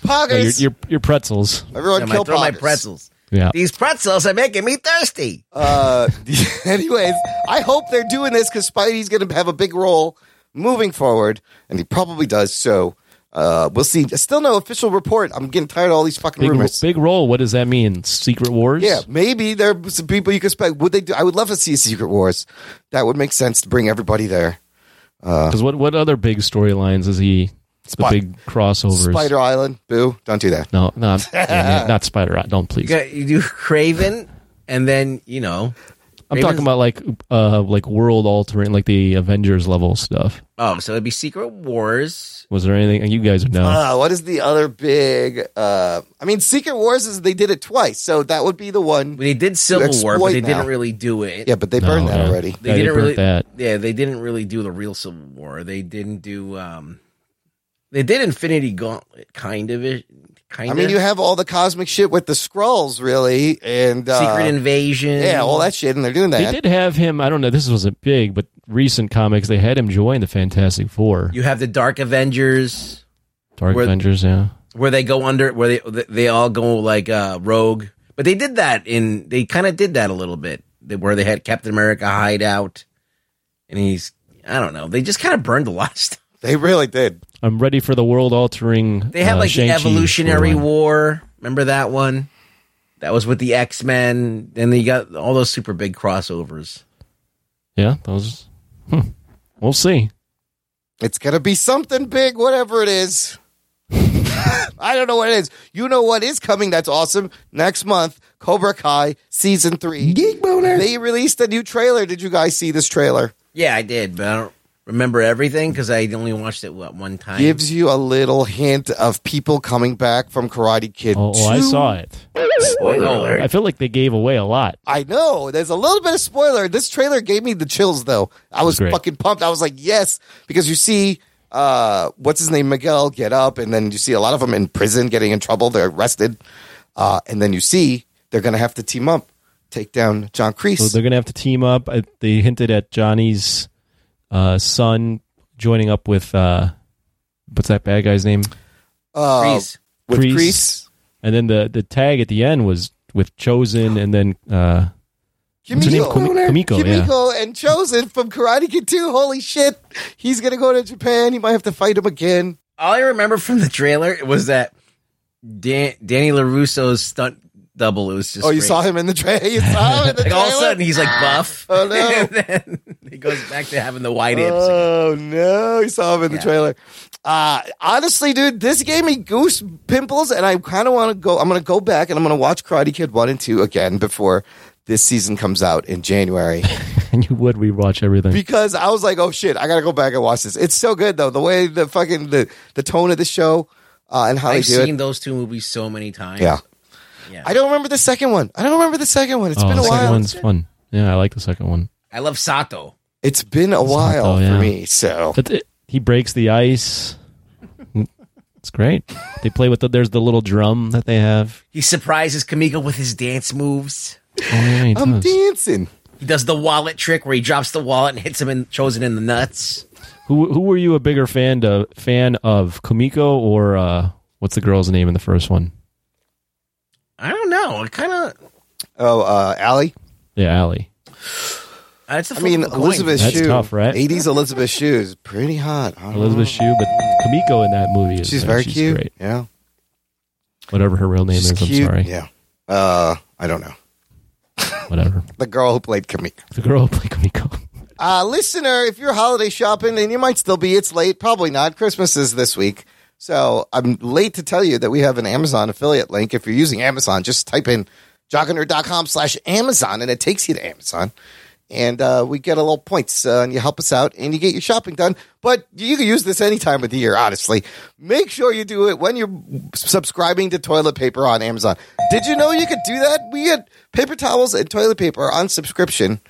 Oh, your, Poggers. your your pretzels. Everyone I kill might throw my pretzels. Yeah. These pretzels are making me thirsty. Uh, anyways, I hope they're doing this because Spidey's going to have a big role moving forward, and he probably does. So uh, we'll see. Still no official report. I'm getting tired of all these fucking Big, rumors. big role. What does that mean? Secret Wars? Yeah, maybe there are some people you could expect. Would they do? I would love to see a Secret Wars. That would make sense to bring everybody there. Because what what other big storylines is he? It's the big crossovers. Spider Island. Boo! Don't do that. No, no, yeah, not Spider. Don't please. You, got, you do Kraven, and then you know. I'm Kraven's- talking about like uh like world altering, like the Avengers level stuff. Oh, so it'd be Secret Wars. Was there anything you guys would know? Uh, what is the other big? Uh, I mean, Secret Wars is they did it twice, so that would be the one. They did Civil War, but they now. didn't really do it. Yeah, but they No, burned that yeah. already. They Yeah, they didn't burnt really. that. Yeah, they didn't really do the real Civil War. They didn't do. um They did Infinity Gauntlet, kind of it. Kind I of. mean, you have all the cosmic shit with the scrolls, really, and uh, Secret Invasion. Yeah, all that shit, and they're doing that. They did have him. I don't know. This wasn't big, but recent comics they had him join the Fantastic Four, You have the Dark Avengers, Dark where- Avengers. Yeah, where they go under, where they they all go like uh rogue. But they did that in. They kind of did that a little bit, where they had Captain America hide out, and he's. I don't know. They just kind of burned a lot of stuff. They really did. I'm ready for the world altering. They had uh, like the Shang-Chi Evolutionary storyline. War. Remember that one? That was with the X Men. Then they got all those super big crossovers. Yeah, those. Hmm. We'll see. It's gonna be something big, whatever it is. I don't know what it is. You know what is coming? That's awesome. Next month, Cobra Kai season three. Geek boner. They released a new trailer. Did you guys see this trailer? Yeah, I did, but I don't remember everything because I only watched it what one time. Gives you a little hint of people coming back from Karate Kid. Oh, oh, I saw it. Spoiler I feel like they gave away a lot. I know. There's a little bit of spoiler. This trailer gave me the chills, though. I was Great. fucking pumped. I was like, yes, because you see, uh, what's his name, Miguel, get up, and then you see a lot of them in prison getting in trouble. They're arrested, uh, and then you see they're gonna have to team up, take down John So Kreese. they're gonna have to team up. They hinted at Johnny's uh, son joining up with uh, what's that bad guy's name? Uh, Freeze. with Kreese. Kreese. And then the the tag at the end was with Chozen, and then uh, what's her name? Kimiko. Kumi- Kimiko. Yeah. Kimiko and Chozen from Karate Kid 2. Holy shit. He's going to go to Japan. He might have to fight him again. All I remember from the trailer was that Dan- Danny Larusso's stunt double. It was just Oh, you great. saw him in the trailer? You saw him in the Like all of a sudden he's like buff. Oh, no. and then he goes back to having the white hips. Oh no, you saw him in the trailer. Uh, honestly, dude, this gave me goose pimples, and I kind of want to go. I'm going to go back and I'm going to watch Karate Kid one and two again before this season comes out in January and you would rewatch everything. because I was like, oh shit, I got to go back and watch this. It's so good though, the way the fucking the the tone of the show uh, and how I've they do seen it. those two movies so many times. Yeah. Yeah. I don't remember the second one. I don't remember the second one. It's oh, been the a second while. one's fun. Yeah, I like the second one. I love Sato. It's been a while yeah. for me, so But it, he breaks the ice. It's great. They play with the. There's the little drum that they have. He surprises Kamiko with his dance moves. Oh, yeah, he I'm does. dancing. He does the wallet trick where he drops the wallet and hits him and shows it in the nuts. Who who were you a bigger fan of? Fan of Kamiko or uh, what's the girl's name in the first one? I don't know. It kind of. Oh, uh, Allie. Yeah, Allie. That's a I mean, flip of a coin. Elizabeth That's Shue. tough, right? 80s Elizabeth Shue is pretty hot. I don't Elizabeth know. Shue, but Kamiko in that movie is She's uh, very she's cute. Great. Yeah. Whatever her real name She's is, cute. I'm sorry. Yeah. Uh, I don't know. Whatever. The girl who played Kamiko. The girl who played Kamiko. Uh, listener, if you're holiday shopping, and you might still be, it's late. Probably not. Christmas is this week. So I'm late to tell you that we have an Amazon affiliate link. If you're using Amazon, just type in jockandnerd.com slash Amazon and it takes you to Amazon. And uh, we get a little points uh, and you help us out and you get your shopping done. But you can use this any time of the year, honestly. Make sure you do it when you're subscribing to toilet paper on Amazon. Did you know you could do that? We get paper towels and toilet paper on subscription.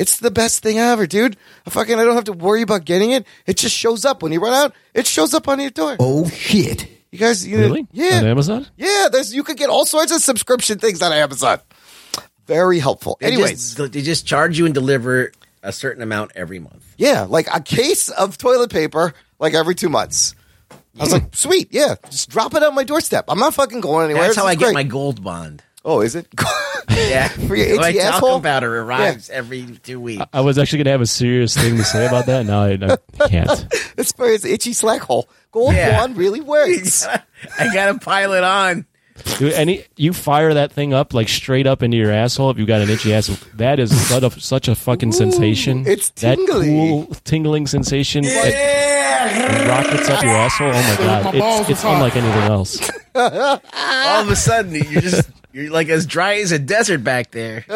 It's the best thing ever, dude. I fucking I don't have to worry about getting it. It just shows up when you run out. It shows up on your door. Oh shit. You guys, you Really? On Yeah, Amazon? yeah. There's you could get all sorts of subscription things on Amazon. Very helpful. They Anyways, just, they just charge you and deliver a certain amount every month. yeah, like a case of toilet paper, like every two months. I was like, sweet, yeah, just drop it on my doorstep. I'm not fucking going anywhere. That's how I is get my gold bond. Oh, is it? Yeah, For your my itchy talcum asshole? powder arrives every two weeks. I was actually gonna have a serious thing to say about that. Now I, I can't. it's for his itchy slack hole. Gold Yeah. wand really works. I gotta pile it on. Dude, any you fire that thing up like straight up into your asshole if you got an itchy asshole. That is such a, such a fucking sensation. it's that cool tingling sensation. It rockets up your asshole. Oh my god, it's, it's unlike anything else. All of a sudden, you're just you're like as dry as a desert back there.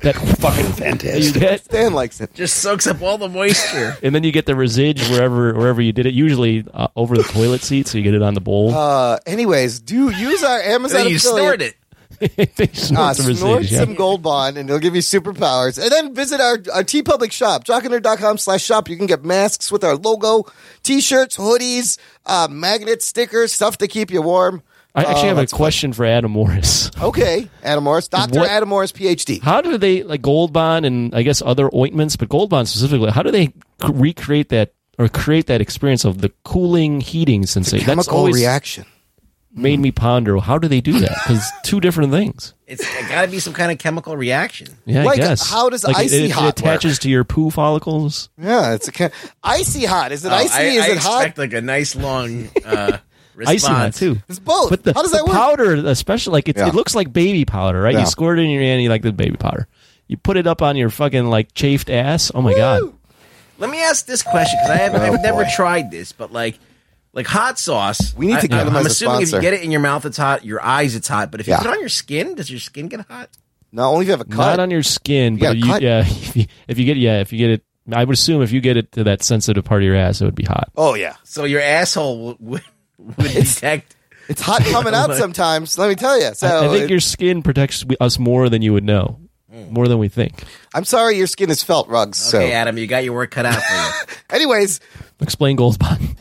That fucking fantastic. You get, Stan likes it. Just soaks up all the moisture. and then you get the residue wherever wherever you did it. Usually uh, over the toilet seat, so you get it on the bowl. Uh, anyways, do use our Amazon you affiliate. snort it. they snort Uh, the snort some gold bond and it'll give you superpowers. And then visit our, our TeePublic shop, jockandnerd.com slash shop. You can get masks with our logo, t-shirts, hoodies, uh, magnets, stickers, stuff to keep you warm. I actually Uh, have a that's question for Adam Morris. Okay, Adam Morris, Dr. What- Adam Morris, PhD. How do they like Gold Bond and I guess other ointments, but Gold Bond specifically? How do they recreate that or create that experience of the cooling, heating sensation? That's Chemical always reaction. Made me ponder. How do they do that? Because two different things. It's got to be some kind of chemical reaction. Yeah, Like, I guess. how does like icy it, hot it attaches to your poo follicles? Yeah, it's a ca- icy hot. Is it Oh, icy? I, Is I it hot? like a nice long uh, response. Icy hot too. It's both. But the, How does the that work? powder, especially like it's, Yeah. it looks like baby powder, right? Yeah. You squirt it in your hand, you like the baby powder. You put it up on your fucking like chafed ass. Oh my god! Let me ask this question because I have Oh, I've never boy. tried this, but like like hot sauce. We need to I, get them I'm as a assuming if sponsor. you get it in your mouth, it's hot. Your eyes, it's hot. But if you Yeah. put it on your skin, does your skin get hot? No, only if you have a cut. Not on your skin, You got but you, cut. yeah, if you, if you get yeah, if you get it, I would assume if you get it to that sensitive part of your ass, it would be hot. oh, yeah. So your asshole would, would, would detect. It's hot coming out sometimes, let me tell you. So I, I think it- your skin protects us more than you would know, hmm. more than we think. I'm sorry your skin is felt rugs. So, Okay, Adam, you got your work cut out for you. anyways, Explain Gold Bond.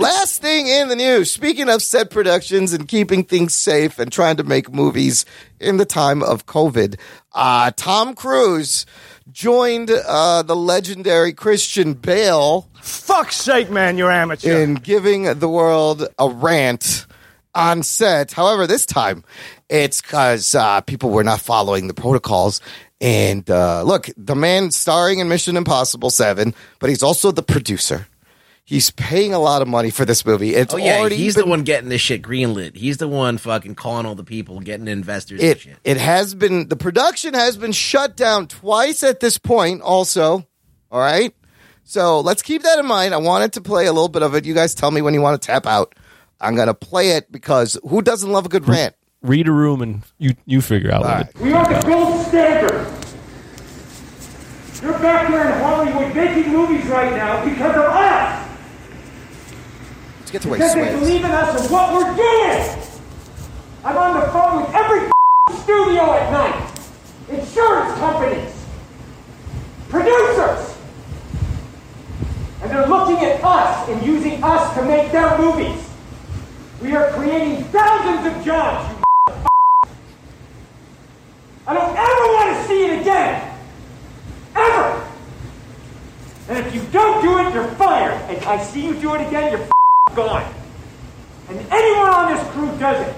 Last thing in the news. Speaking of set productions and keeping things safe and trying to make movies in the time of COVID, uh, Tom Cruise joined uh, the legendary Christian Bale Fuck's sake, man, you're amateur. in giving the world a rant on set. However, this time it's because uh, people were not following the protocols. And uh, look, the man starring in Mission Impossible 7, but he's also the producer. He's paying a lot of money for this movie. It's Oh yeah, already he's been, the one getting this shit greenlit. He's the one fucking calling all the people, getting investors and It shit. it has been the production has been shut down twice at this point. Also, all right. So let's keep that in mind. I wanted to play a little bit of it. You guys tell me when you want to tap out. I'm gonna play it because who doesn't love a good rant? Read a room and you you figure out. What right. it- We are the gold standard. You're back there in Hollywood making movies right now because of us. Let's get to where he Because they believe in us and what we're doing. I'm on the phone with every studio at night. insurance companies, producers. And they're looking at us and using us to make their movies. We are creating thousands of jobs, you I don't ever want to see it again. Ever. And if you don't do it, you're fired. And I see you do it again, you're gone. And anyone on this crew does it.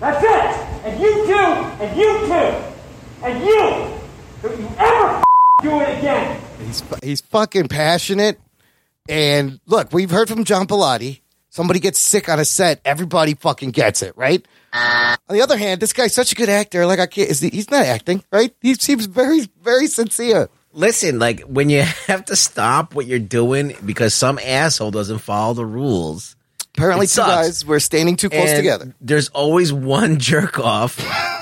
That's it. And you too. And you too. And you. Don't you ever do it again. He's he's fucking passionate. And look, we've heard from John Pilati. Somebody gets sick on a set, everybody fucking gets it, right? On the other hand, this guy's such a good actor. Like I can't. Is he, he's not acting, right? He seems very, very sincere. Listen, like when you have to stop what you're doing because some asshole doesn't follow the rules. Apparently, two guys were standing too close And together. There's always one jerk off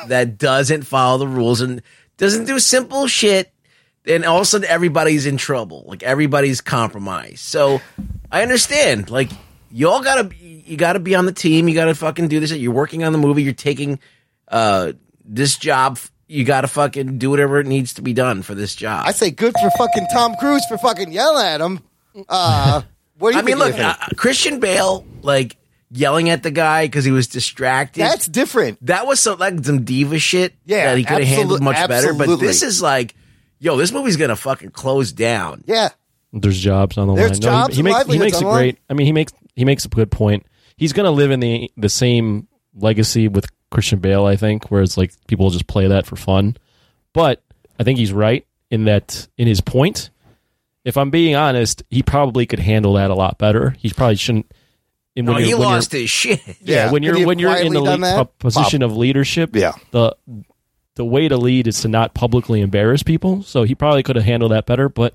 that doesn't follow the rules and doesn't do simple shit. And all of a sudden, everybody's in trouble. Like everybody's compromised. So I understand. Like y'all gotta, you gotta be on the team. You gotta fucking do this. You're working on the movie. You're taking uh this job. You gotta fucking do whatever it needs to be done for this job. I say good for fucking Tom Cruise for fucking yelling at him. Uh, what do you I mean, look, of uh. Christian Bale, like yelling at the guy because he was distracted. That's different. That was some like some diva shit. Yeah, that he could have absolute- handled much better. But this is like, yo, this movie's gonna fucking close down. Yeah. There's jobs on the There's line. jobs he, he and makes he makes a great. I mean, he makes he makes a good point. He's going to live in the the same legacy with Christian Bale, I think, where it's like people just play that for fun. But I think he's right in that in his point. If I'm being honest, he probably could handle that a lot better. He probably shouldn't. And No, when he you're- when lost his shit. yeah, when you're when you're in quietly the done lead, that? po- position of leadership, Yeah. the the way to lead is to not publicly embarrass people. So he probably could have handled that better, but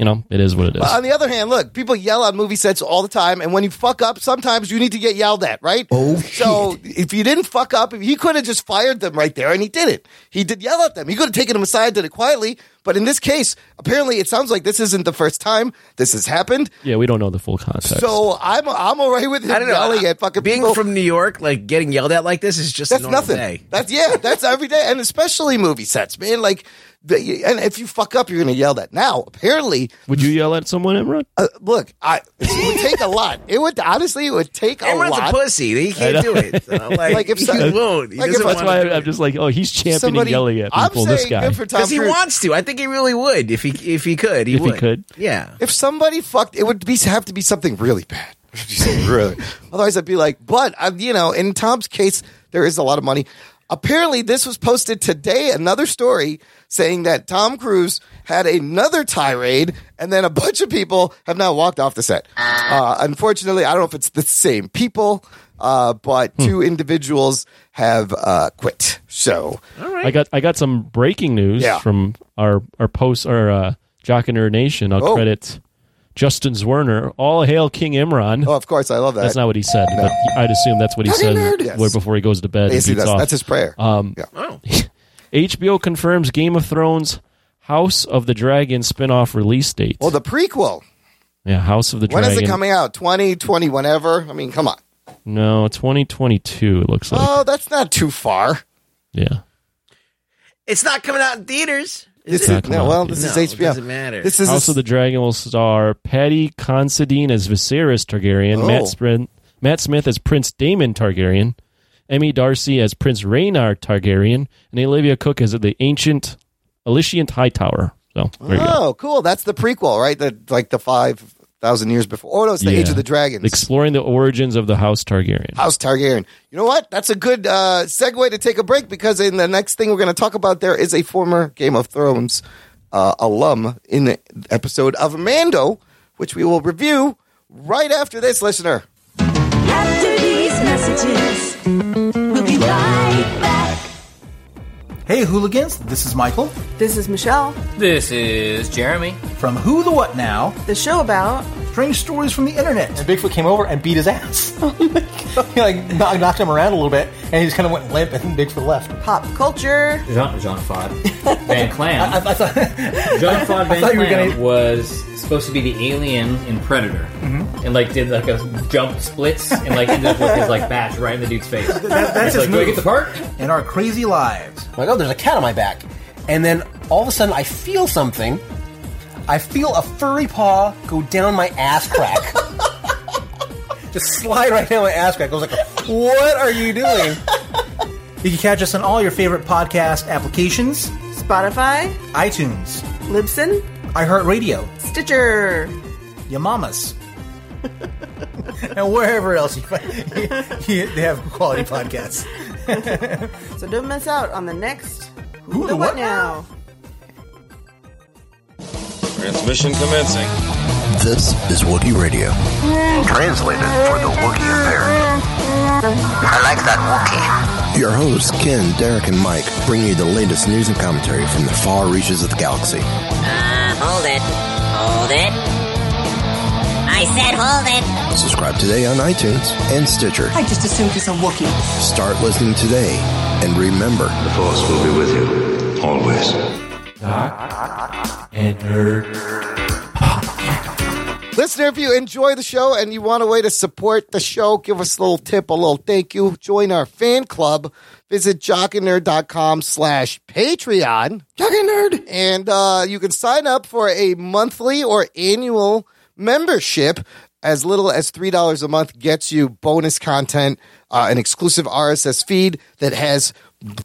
you know, it is what it is. But on the other hand, look, people yell on movie sets all the time, and when you fuck up, sometimes you need to get yelled at, right? Oh, So if you didn't fuck up, he could have just fired them right there, and he didn't. He did yell at them. He could have taken them aside, did it quietly. But in this case, apparently, it sounds like this isn't the first time this has happened. yeah, we don't know the full context. So I'm I'm alright with him I don't know. yelling at fucking Being people. from New York, like getting yelled at like this is just That's a normal nothing. day. That's yeah, that's every day, and especially movie sets, man. Like, the, and if you fuck up, you're gonna yell at. Now, apparently, Would you yell at someone, Imran? uh, look, I it would take a lot. It would honestly, it would take a Everyone's a lot. pussy. He can't do it. So, like, Like if he some- won't. He like if- That's That's why I'm it. just like, oh, he's championing Somebody- yelling at I'm people. This saying guy. good for Tom Because he Cruise. wants to. I think he really would if he if he could. He If he would. could. Yeah. If somebody fucked, it would be have to be something really bad. really. Otherwise, I'd be like, but uh, you know, in Tom's case, there is a lot of money. Apparently, this was posted today. Another story saying that Tom Cruise had another tirade, and then a bunch of people have now walked off the set. Uh, unfortunately, I don't know if it's the same people, uh, but two individuals have uh, quit. So, I got I got some breaking news Yeah. from our our post our uh, Jock and Nerd Nation. I'll Oh. credit Justin Zwerner. All hail King Imran. oh, of course, I love that. That's not what he said, but I'd assume that's what he Jock and says yes. before he goes to bed. and beats that's, off. that's his prayer. Um, yeah. HBO confirms Game of Thrones House of the Dragon spin-off release date. Well, the prequel. yeah, House of the When Dragon. is it coming out? 2020, whenever? I mean, come on. No, 2022 it looks like. Oh, that's not too far. yeah. It's not coming out in theaters. This Is is, no, well, this No, is it HBO. doesn't matter. This is House of the Dragon will star Paddy Considine as Viserys Targaryen, Oh. Matt, Smith, Matt Smith as Prince Daemon Targaryen, Emmy Darcy as Prince Rhaenyra Targaryen, and Olivia Cooke as the ancient Alicent Hightower. So there you go. oh, cool. That's the prequel, right? The like the five thousand years before. Oh no, it's the Age of the Dragons. Exploring the origins of the House Targaryen. House Targaryen. You know what? That's a good uh, segue to take a break because in the next thing we're going to talk about, there is a former Game of Thrones uh, alum in the episode of Mando, which we will review right after this, listener. After these messages, we'll be right back. Hey, hooligans, this is Michael This is Michelle. This is Jeremy. from Who the What Now? The show about Strange stories from the internet. And Bigfoot came over and beat his ass. Oh he like knocked, knocked him around a little bit, and he just kind of went limp, and Bigfoot left. pop culture. Jean Jean Claude Van Clam. I, I thought, Jean Claude I Van thought you were Clam gonna- was supposed to be the alien in Predator, Mhm. and like did like a jump splits and like ended up with his like batch right in the dude's face. That- that's It's his like, do I get the part? In our crazy lives. I'm like, oh, there's a cat on my back. And then all of a sudden I feel something. I feel a furry paw go down my ass crack. Just slide right down my ass crack. I was like, what are you doing? You can catch us on all your favorite podcast applications Spotify, iTunes, Libsyn, iHeartRadio, Stitcher. your mamas. and wherever else you find you- they have quality podcasts. So don't miss out on the next Who the the What What Now? Transmission commencing. This is Wookiee Radio. Translated for the Wookiee impaired. I like that Wookiee. Your hosts, Ken, Derek, and Mike, bring you the latest news and commentary from the far reaches of the galaxy. Uh, hold it. Hold it. I said hold it. Subscribe today on iTunes and Stitcher. I just assumed it's a Wookiee. Start listening today, and remember the Force will be with you always. Doc and nerd. Listener, if you enjoy the show and you want a way to support the show, give us a little tip, a little thank you. Join our fan club. Visit jockandnerd.com slash Patreon. Jock and Nerd. And uh, you can sign up for a monthly or annual membership. As little as $3 a month gets you bonus content, uh, an exclusive RSS feed that has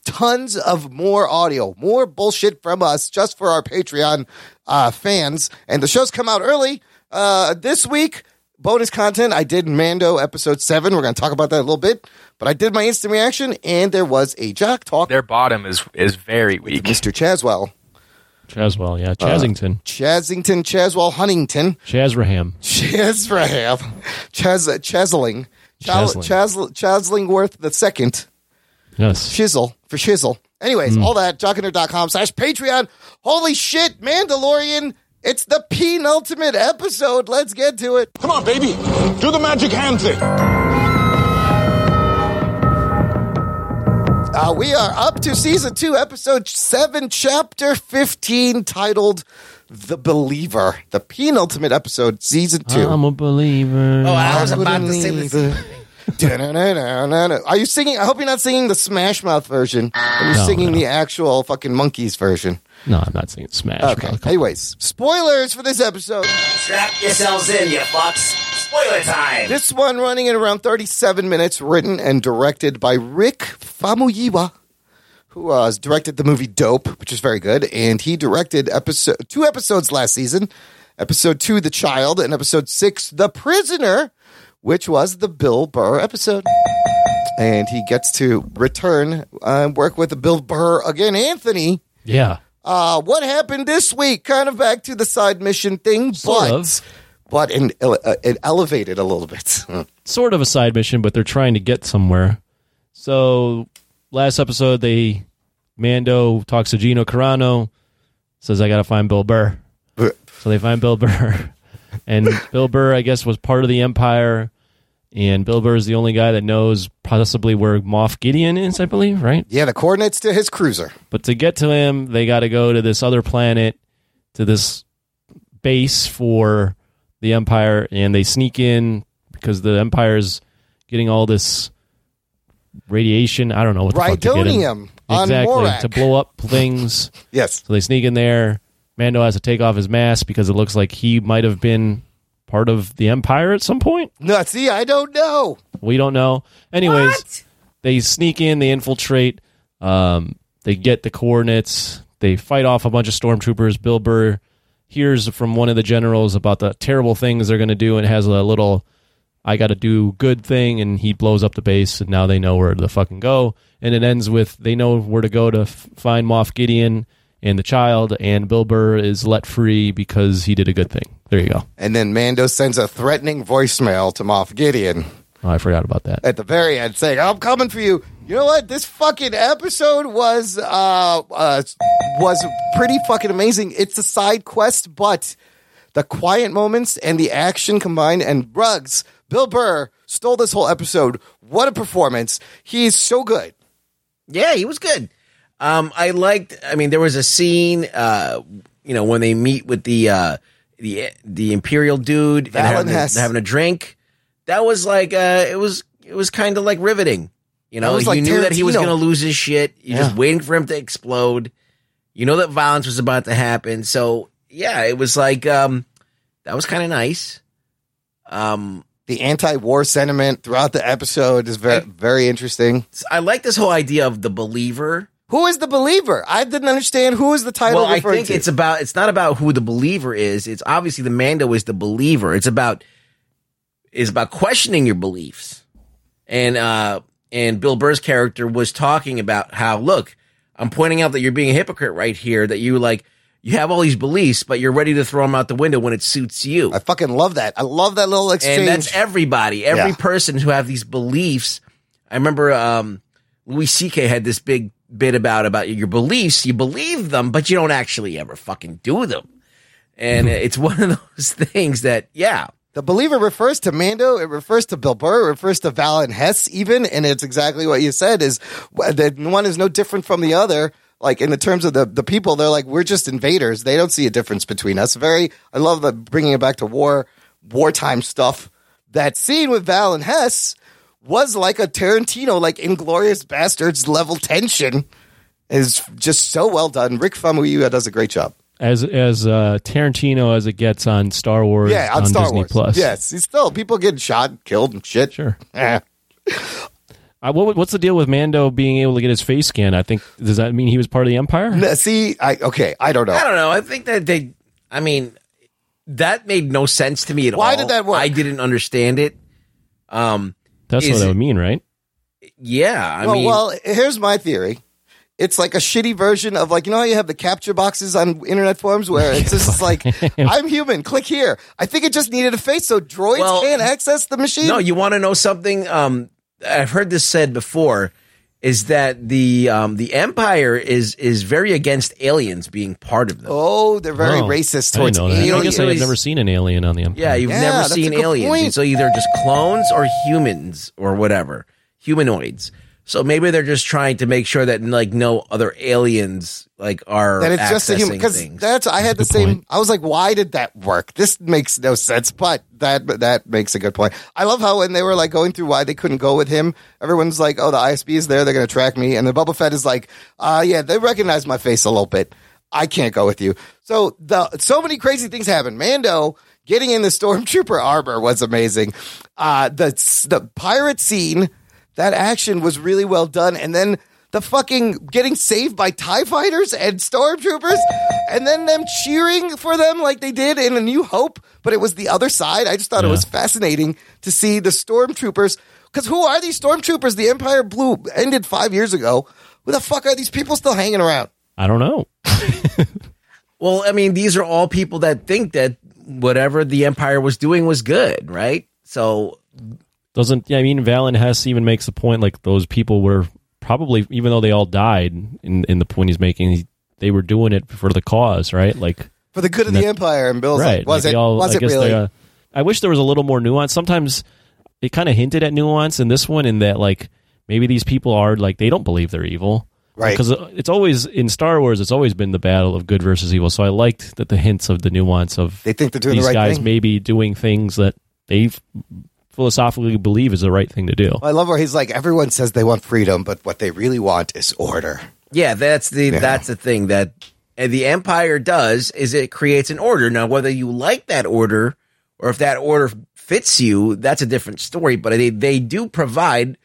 tons of more audio, more bullshit from us just for our Patreon uh, fans. And the shows come out early. Uh, this week, bonus content. I did Mando episode seven. We're going to talk about that a little bit. But I did my instant reaction, and there was a jock talk. Their bottom is is very weak. Mr. Chaswell. Chaswell, yeah, Chasington, Chasington, Chaswell, Huntington, Chasraham. Chasraham, Chas, Chasling, Chal- Chasling. Chas- Chaslingworth the second. Yes. Shizzle for shizzle. Anyways, Mm. all that, jockandnerd.com slash Patreon. Holy shit, Mandalorian. It's the penultimate episode. Let's get to it. Come on, baby. Do the magic hand thing. Uh, we are up to season two, episode seven, chapter 15, titled The Believer. The penultimate episode, season 2 I'm a believer. Oh, I was about to say this. Are you singing? I hope you're not singing the Smash Mouth version. Are you No, singing no. the actual fucking Monkees version? No, I'm not singing Smash. Okay. Mouth. Anyways, spoilers for this episode. Strap yourselves in, you fucks. Spoiler time. This one running in around 37 minutes, written and directed by Rick Famuyiwa, who uh, directed the movie Dope, which is very good, and he directed episode two episodes last season. Episode two, The Child, and episode six, The Prisoner, which was the Bill Burr episode. And he gets to return and work with Bill Burr again. Anthony, Yeah. Uh, what happened this week? Kind of back to the side mission thing, Sort but of. but in, uh, it elevated a little bit. sort of a side mission, but they're trying to get somewhere. So last episode, they Mando talks to Gina Carano, says I got to find Bill Burr. so they find Bill Burr, and Bill Burr, I guess, was part of the Empire, and Bill Burr is the only guy that knows possibly where Moff Gideon is, I believe, right? Yeah, the coordinates to his cruiser. But to get to him, they got to go to this other planet, to this base for the Empire, and they sneak in because the Empire's getting all this radiation. I don't know what the fuck to get in. Rhydonium on exactly to blow up things. yes. So they sneak in there. Mando has to take off his mask because it looks like he might have been part of the Empire at some point. No, see, I don't know. We don't know. Anyways, they sneak in, they infiltrate, um, they get the coordinates, they fight off a bunch of stormtroopers. Bill Burr hears from one of the generals about the terrible things they're going to do and has a little I got to do good thing and he blows up the base and now they know where to fucking go and it ends with they know where to go to f- find Moff Gideon and the child and Bill Burr is let free because he did a good thing. There you go. And then Mando sends a threatening voicemail to Moff Gideon Oh, I forgot about that. at the very end saying, I'm coming for you. You know what? This fucking episode was uh, uh was pretty fucking amazing. It's a side quest, but the quiet moments and the action combined and Rugs, Bill Burr stole this whole episode. What a performance. He's so good. Yeah, he was good. Um, I liked. I mean, there was a scene. Uh, you know, when they meet with the uh, the the Imperial dude and having, having a drink. That was like uh, it was it was kind of like riveting. You know, you like knew that he was going to lose his shit. You're Yeah. just waiting for him to explode. You know that violence was about to happen. So yeah, it was like um, that was kind of nice. Um, the anti-war sentiment throughout the episode is very very interesting. I like this whole idea of the believer. Who is the believer? I didn't understand who is the title well, I think to. it's about. It's not about who the believer is. It's obviously the Mando is the believer. It's about is about questioning your beliefs. And uh and Bill Burr's character was talking about how look, I'm pointing out that you're being a hypocrite right here. That you like you have all these beliefs, but you're ready to throw them out the window when it suits you. I fucking love that. I love that little exchange. And that's everybody, every Yeah. person who have these beliefs. I remember um, Louis C.K. had this big bit about about your beliefs. You believe them, but you don't actually ever fucking do them. And hmm. it's one of those things that, yeah, The believer refers to Mando. It refers to Bill Burr. It refers to Valen Hess even. And it's exactly what you said is that one is no different from the other. Like in the terms of the, the people, they're like, we're just invaders. They don't see a difference between us. Very, I love the bringing it back to war, wartime stuff. That scene with Valen Hess was like a Tarantino, like Inglourious Basterds level tension is just so well done. Rick Famuyiwa does a great job. As as uh, Tarantino as it gets on Star Wars Yeah, on, on Star Disney Wars. Plus. Yes, he's still people getting shot, and killed, and shit. Sure. Eh. Uh, what, what's the deal with Mando being able to get his face scanned? I think does that mean he was part of the Empire? N- See, I okay, I don't know. I don't know. I think that they, I mean, that made no sense to me at Why all. did that work? I didn't understand it. Um, That's is what that it- would mean, right? Yeah, I well, mean, well, here's my theory. It's like a shitty version of like you know how you have the captcha boxes on internet forums where it's just like I'm human, click here. I think it just needed a face so droids Well, can't access the machine. No, you want to know something? Um, I've heard this said before. Is that the um, the Empire is is very against aliens being part of them? Oh, they're very Oh, racist I towards didn't know that. aliens. I guess I've never seen an alien on the Empire. Yeah, you've Yeah, never seen aliens. point. It's either just clones or humans or whatever, humanoids. So maybe they're just trying to make sure that like no other aliens like are that it's just a human because that's I had the same. I was like, why did that work? This makes no sense, but that that makes a good point. I love how when they were like going through why they couldn't go with him, everyone's like, oh, the ISB is there, they're going to track me, and the Boba Fett is like, uh, yeah, they recognize my face a little bit. I can't go with you. So the so many crazy things happen. Mando getting in the stormtrooper armor was amazing. Uh, the the pirate scene, that action was really well done, and then the fucking getting saved by TIE fighters and stormtroopers, and then them cheering for them like they did in A New Hope, but it was the other side. I just thought it was fascinating to see the stormtroopers. Because who are these stormtroopers? The Empire Blue ended five years ago. Who the fuck are these people still hanging around? I don't know. well, I mean, these are all people that think that whatever the Empire was doing was good, right? So Doesn't yeah? I mean, Valen Hess even makes the point like those people were probably even though they all died in in the point he's making, he, they were doing it for the cause, right? Like For the good of the that- Empire. And Bill's right? like, was like it? all- was I it really? they, uh, I wish there was a little more nuance. Sometimes it kind of hinted at nuance in this one, in that like maybe these people are like they don't believe they're evil, Right. Because it's always in Star Wars, it's always been the battle of good versus evil. So I liked that the hints of the nuance of They think they're doing the these right guys thing. maybe doing things that they f- philosophically believe is the right thing to do. I love where he's like, everyone says they want freedom, but what they really want is order. Yeah, that's the Yeah. that's the thing that the empire does is it creates an order. Now, whether you like that order or if that order fits you, that's a different story. But they they do provide,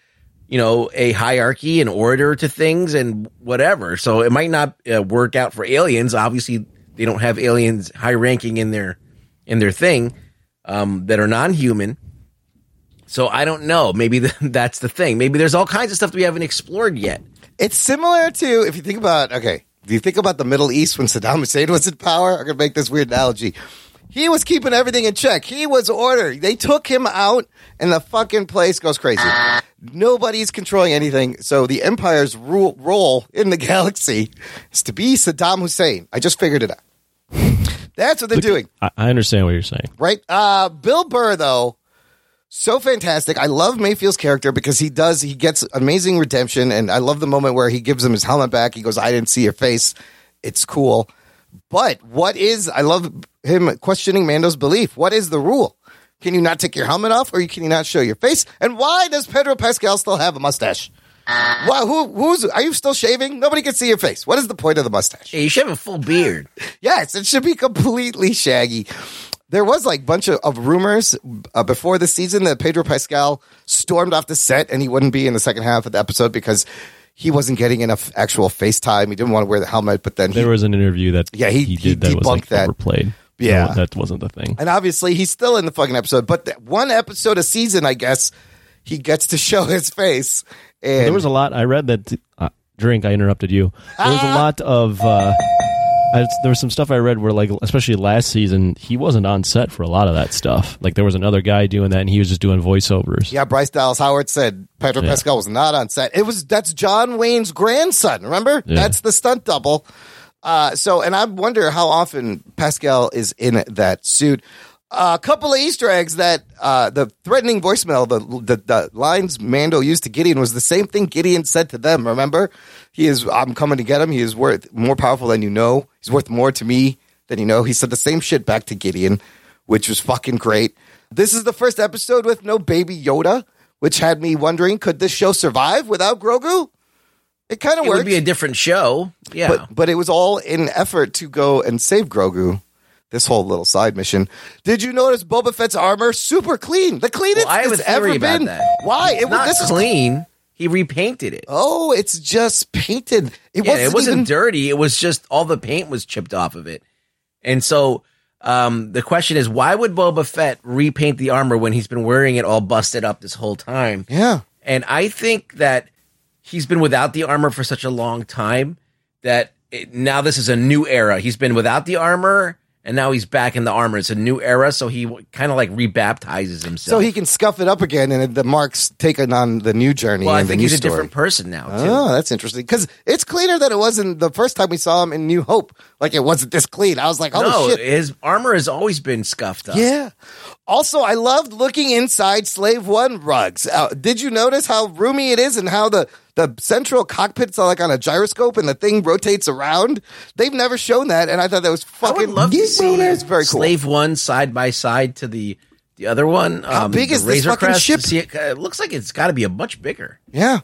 you know, a hierarchy and order to things and whatever. So it might not uh, work out for aliens. Obviously, they don't have aliens high ranking in their in their thing um, that are non human. So I don't know. Maybe the, that's the thing. Maybe there's all kinds of stuff that we haven't explored yet. It's similar to if you think about okay, if you think about the Middle East when Saddam Hussein was in power, I'm gonna make this weird analogy. He was keeping everything in check. He was order. They took him out, and the fucking place goes crazy. Nobody's controlling anything. So the Empire's rule, role in the galaxy is to be Saddam Hussein. I just figured it out. That's what they're doing. I, I understand what you're saying. Right. Uh, Bill Burr, though, so fantastic. I love Mayfeld's character because he does, he gets amazing redemption. And I love the moment where he gives him his helmet back. He goes, I didn't see your face. It's cool. But what is, I love him questioning Mando's belief. What is the rule? Can you not take your helmet off, or can you not show your face? And why does Pedro Pascal still have a mustache? Why, who, who's? Are you still shaving? Nobody can see your face. What is the point of the mustache? Yeah, you should have a full beard. yes, it should be completely shaggy. There was like a bunch of, of rumors uh, before the season that Pedro Pascal stormed off the set and he wouldn't be in the second half of the episode because he wasn't getting enough actual face time. He didn't want to wear the helmet, but then he, There was an interview that Yeah, he- he he did that was like that. overplayed. Yeah. No, that wasn't the thing. and obviously he's still in the fucking episode. But that one episode a season, I guess, he gets to show his face. And there was a lot. I read that. Uh, drink. I interrupted you. There was a lot of. Uh, I, there was some stuff I read where, like, especially last season, he wasn't on set for a lot of that stuff. Like, there was another guy doing that, and he was just doing voiceovers. Yeah, Bryce Dallas Howard said Pedro Yeah. Pascal was not on set. It was that's John Wayne's grandson. Remember? Yeah. That's the stunt double. Uh, so, and I wonder how often Pascal is in that suit. a couple of Easter eggs that uh, the threatening voicemail, the, the the lines Mando used to Gideon was the same thing Gideon said to them. Remember, he is I'm coming to get him. He is worth more powerful than you know. He's worth more to me than you know. He said the same shit back to Gideon, which was fucking great. This is the first episode with no baby Yoda, which had me wondering could this show survive without Grogu? It kind of It would be a different show. Yeah. But, but it was all in effort to go and save Grogu. This whole little side mission. Did you notice Boba Fett's armor super clean? The cleanest Well, I have it's ever been. Why? It's was- not this is- clean. He repainted it. oh, it's just painted. It yeah, wasn't, it wasn't even- dirty. It was just all the paint was chipped off of it. And so um, the question is, why would Boba Fett repaint the armor when he's been wearing it all busted up this whole time? Yeah. And I think that he's been without the armor for such a long time that it, now this is a new era. He's been without the armor and now he's back in the armor. It's a new era. So he kind of like rebaptizes himself. So he can scuff it up again, and the marks taken on the new journey. well, I think he's a story. different person now. Too. Oh, that's interesting because it's cleaner than it was in the first time we saw him in New Hope. Like it wasn't this clean. I was like, oh no, shit, his armor has always been scuffed up. Yeah. Also, I loved looking inside Slave One rugs. Uh, did you notice how roomy it is and how the the central cockpits are like on a gyroscope and the thing rotates around? They've never shown that, and I thought that was I fucking would love to see It's very cool. Slave One side by side to the the other one. How um, big the is this Razor fucking Crest, ship? see it, uh, it looks like it's got to be a much bigger. Yeah.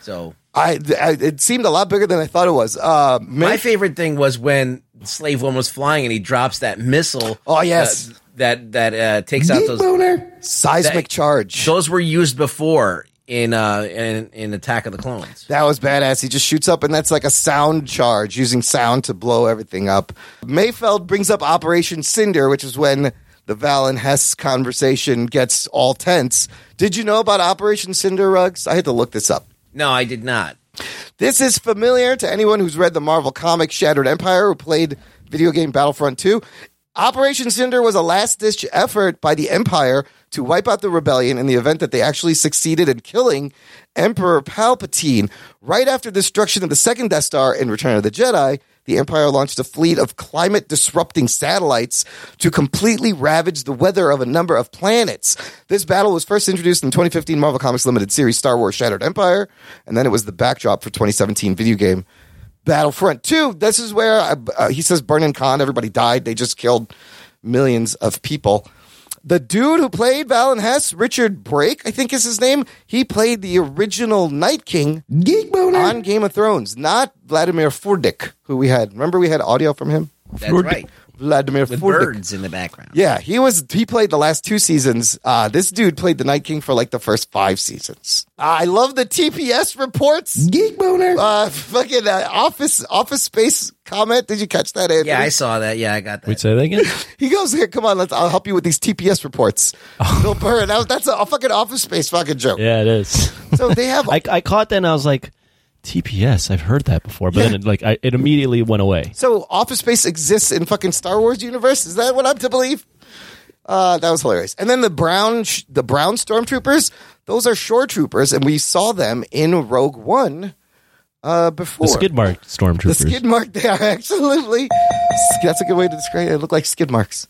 So I, I it seemed a lot bigger than I thought it was. Uh, my favorite thing was when Slave One was flying and he drops that missile. Oh, yes. uh, that that uh, takes out those seismic that- charge. Those were used before in uh in, in Attack of the Clones. That was badass. He just shoots up, and that's like a sound charge, using sound to blow everything up. Mayfeld brings up Operation Cinder, which is when the Valen Hess conversation gets all tense. Did you know about Operation Cinder, Rugs? I had to look this up. No, I did not. This is familiar to anyone who's read the Marvel comic Shattered Empire or played video game Battlefront 2. Operation Cinder was a last ditch effort by the Empire to wipe out the rebellion in the event that they actually succeeded in killing Emperor Palpatine. Right after destruction of the second Death Star in Return of the Jedi, the Empire launched a fleet of climate disrupting satellites to completely ravage the weather of a number of planets. This battle was first introduced in 2015 Marvel Comics Limited series Star Wars Shattered Empire, and then it was the backdrop for 2017 video game Battlefront 2. This is where uh, uh, he says Burnin Konn, everybody died. They just killed millions of people. The dude who played Valen Hess, Richard Brake, I think is his name, he played the original Night King on Game of Thrones, not Vladimir Furdik, who we had. Remember we had audio from him? That's right. Vladimir With Furdik. birds in the background. Yeah, he was. He played the last two seasons. Uh, this dude played the Night King for like the first five seasons. I love the TPS reports. Geek boner. Uh, fucking uh, office office space comment. Did you catch that? Anthony? Yeah, I saw that. Yeah, I got that. Wait, say that again. He goes here. Come on, let's. I'll help you with these TPS reports. Bill Burr. That, that's a, a fucking office space fucking joke. Yeah, it is. So they have. I, I caught that and I was like, TPS. I've heard that before, but then it, like I, it immediately went away. So Office Space exists in fucking Star Wars universe. Is that what I'm to believe? Uh, that was hilarious. And then the brown, sh- the brown stormtroopers. Those are shore troopers, and we saw them in Rogue One uh, before. The skid mark stormtroopers, The skid mark. They are absolutely. That's a good way to describe it. They look like skid marks.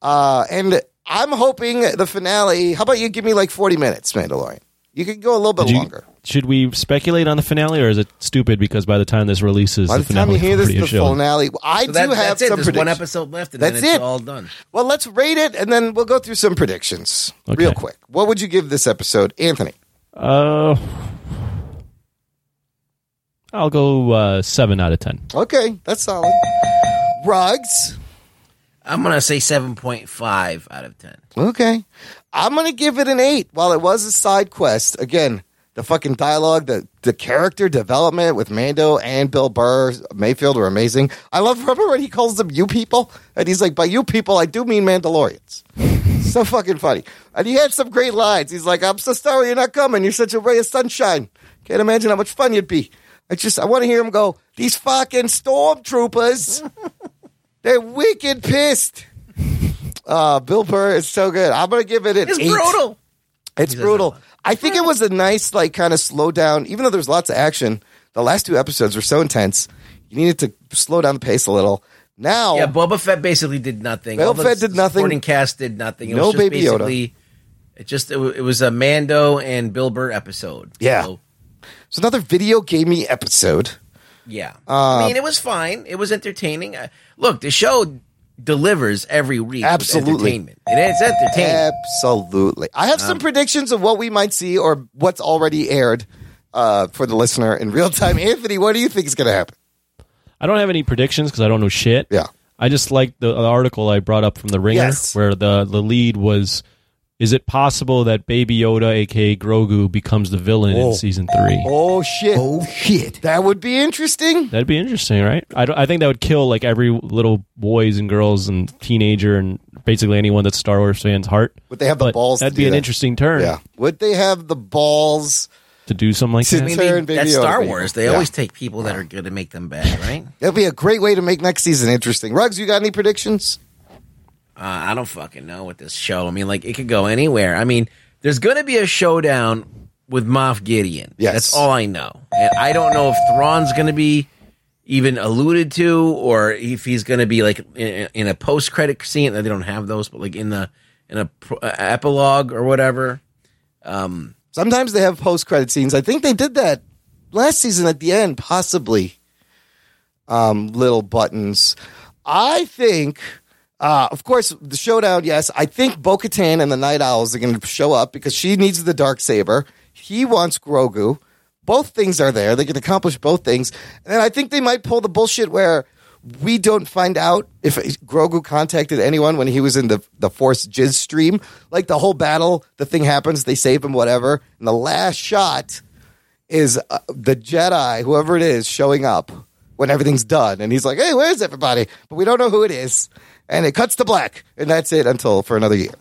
Uh, and I'm hoping the finale. How about you give me like 40 minutes, Mandalorian? You can go a little bit you- longer. Should we speculate on the finale, or is it stupid because by the time this releases, By the, the time finale you hear this, already the shown? finale. I So that- do have that's it. some There's one episode left, and That's then it's it. all done. Well, let's rate it, and then we'll go through some predictions real quick. What would you give this episode, Anthony? Uh, I'll go uh, seven out of ten. Okay, that's solid. Rugs. I'm gonna say seven point five out of ten. Okay. I'm to give it an eight. While it was a side quest, again, the fucking dialogue, the, the character development with Mando and Bill Burr, Mayfeld were amazing. I love, remember when he calls them you people? And he's like, by you people, I do mean Mandalorians. so fucking funny. And he had some great lines. He's like, I'm so sorry you're not coming. You're such a ray of sunshine. Can't imagine how much fun you'd be. I just, I want to hear him go, these fucking stormtroopers, they're wicked pissed. Uh, Bill Burr is so good. I'm gonna give it an It's eight. brutal. It's brutal. I think it was a nice, like, kind of slow down. Even though there's lots of action, the last two episodes were so intense. You needed to slow down the pace a little. Now, Yeah, Boba Fett basically did nothing. Boba All Fett did nothing. Supporting cast did nothing. It No was just Baby Yoda. basically, It just it, wa- it was a Mando and Bill Burr episode. Yeah. So, it's another video gamey episode. yeah. Uh, I mean, it was fine. It was entertaining. Uh, look, the show delivers every week. Absolutely. entertainment. And it's entertaining. Absolutely. I have some Um, predictions of what we might see or what's already aired uh, for the listener in real time. Anthony, what do you think is going to happen? I don't have any predictions because I don't know shit. Yeah. I just like the, the article I brought up from the Ringer Yes. where the the lead was. Is it possible that Baby Yoda, aka Grogu, becomes the villain Whoa. in oh. season three? Oh shit! Oh shit! That would be interesting. That'd be interesting, right? I, I think that would kill like every little boys and girls and teenager and basically anyone that's Star Wars fans' heart. Would they have the But balls? That'd do be an that? interesting turn. Yeah. Would they have the balls? To do something like that. I mean, they- that's Star people. Wars. They Yeah. always take people that are good and make them bad, right? That'd be a great way to make next season interesting. Rugs, you got any predictions? Uh, I don't fucking know with this show. I mean, like it could go anywhere. I mean, there's going to be a showdown with Moff Gideon. Yes. that's all I know, and I don't know if Thrawn's going to be even alluded to, or if he's going to be like in, in a post credit scene. They don't have those, but like in the in a pro- uh, epilogue or whatever. Um, Sometimes they have post credit scenes. I think they did that last season at the end, possibly. Um, little buttons. I think, uh, of course, the showdown. Yes, I think Bo Katan and the Nite Owls are going to show up because she needs the dark saber. He wants Grogu. Both things are there. They can accomplish both things, and I think they might pull the bullshit where we don't find out if Grogu contacted anyone when he was in the the Force Jizz stream. Like the whole battle, the thing happens, they save him, whatever, and the last shot is uh, the Jedi, whoever it is, showing up when everything's done, and he's like, "Hey, where's everybody?" But we don't know who it is, and it cuts to black, and that's it until for another year.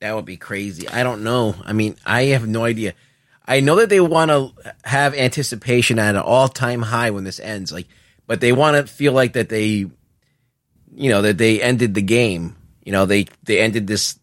That would be crazy. I don't know. I mean, I have no idea. I know that they want to have anticipation at an all time high when this ends, like, but they want to feel like that they, you know, that they ended the game. You know, they they ended this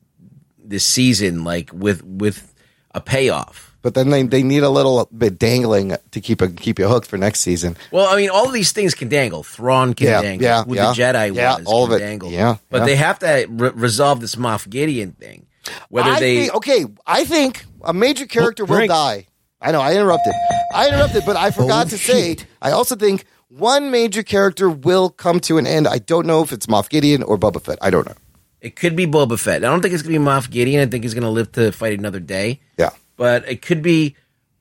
this season like with with a payoff. But then they, they need a little bit dangling to keep a, keep you hooked for next season. Well, I mean, all of these things can dangle. Thrawn can Yeah, dangle. yeah, Who yeah. the Jedi Yeah, was all can of it. dangle. Yeah, but yeah. they have to re- resolve this Moff Gideon thing. Whether I they think, okay, I think a major character will die. I know I interrupted. I interrupted, but I forgot Oh, to say. I also think one major character will come to an end. I don't know if it's Moff Gideon or Boba Fett. I don't know. It could be Boba Fett. I don't think it's going to be Moff Gideon. I think he's going to live to fight another day. Yeah. But it could be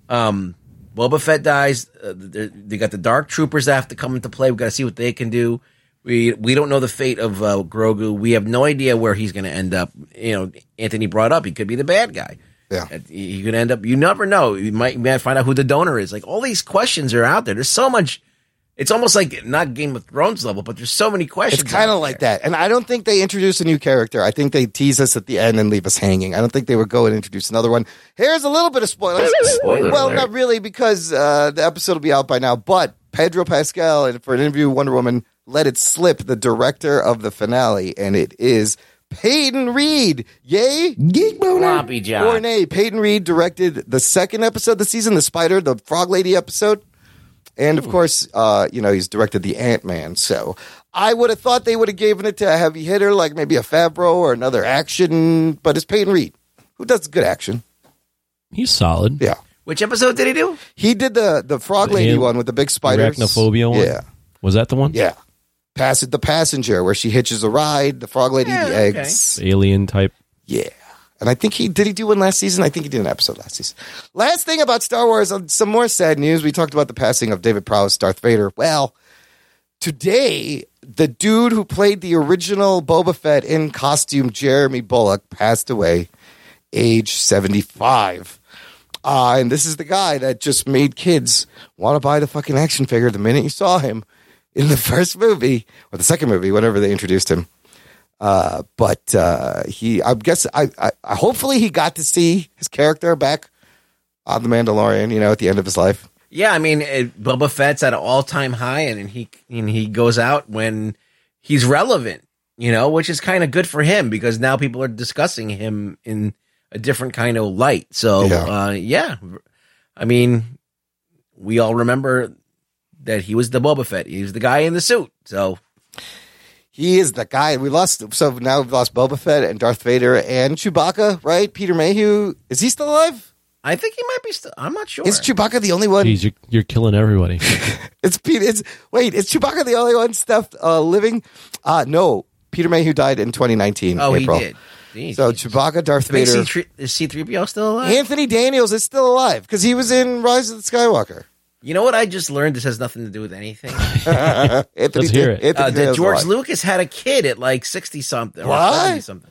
um, Boba Fett dies. Uh, they got the Dark Troopers that have to come into play. We've got to see what they can do. We we don't know the fate of uh, Grogu. We have no idea where he's going to end up. You know, Anthony brought up he could be the bad guy. Yeah. He he could end up. You never know. You might, you might find out who the donor is. Like all these questions are out there. There's so much. It's almost like not Game of Thrones level, but there's so many questions. It's kind of like that. And I don't think they introduce a new character. I think they tease us at the end and leave us hanging. I don't think they would go and introduce another one. Here's a little bit of spoilers. Spoiler well, alert. not really, because uh, the episode will be out by now. But Pedro Pascal, and for an interview with Wonder Woman, let it slip the director of the finale, and it is Peyton Reed. Yay! Geek boner. Floppy John. Or nay, Peyton Reed directed the second episode of the season, the Spider, the Frog Lady episode. And of course, uh, you know, he's directed the Ant Man. So I would have thought they would have given it to a heavy hitter, like maybe a Favreau or another action, but it's Peyton Reed, who does good action. He's solid. Yeah. Which episode did he do? He did the the frog The lady an- one with the big spiders. Arachnophobia one? Yeah. Was that the one? Yeah. Pass the passenger where she hitches a ride, the frog lady Yeah, the okay. eggs. Alien type. Yeah. And I think he did he do one last season? I think he did an episode last season. Last thing about Star Wars, uh, some more sad news. We talked about the passing of David Prowse, Darth Vader. Well, today the dude who played the original Boba Fett in costume, Jeremy Bulloch, passed away, age seventy five. Uh, and this is the guy that just made kids want to buy the fucking action figure the minute you saw him in the first movie or the second movie, whenever they introduced him. Uh, but uh, he, I guess, I, I, I hopefully he got to see his character back on the Mandalorian. You know, at the end of his life. Yeah, I mean, it, Boba Fett's at an all time high, and, and he and he goes out when he's relevant. You know, which is kind of good for him because now people are discussing him in a different kind of light. So, Yeah. Uh, yeah, I mean, we all remember that he was the Boba Fett. He was the guy in the suit. So He is the guy we lost. So now we've lost Boba Fett and Darth Vader and Chewbacca, right? Peter Mayhew is he still alive? I think he might be. Still, I'm not sure. Is Chewbacca the only one? Jeez, you're, you're killing everybody. It's Pete. It's wait. Is Chewbacca the only one stuff uh, living? Uh no. Peter Mayhew died in 2019. Oh, April. he did. Jeez, So Chewbacca, Darth Vader, C3 is C3PO still alive? Anthony Daniels is still alive because he was in Rise of the Skywalker. You know what I just learned? This has nothing to do with anything. Anthony, Let's hear it. Uh, that George alive. Lucas had a kid at like sixty something. or What? something.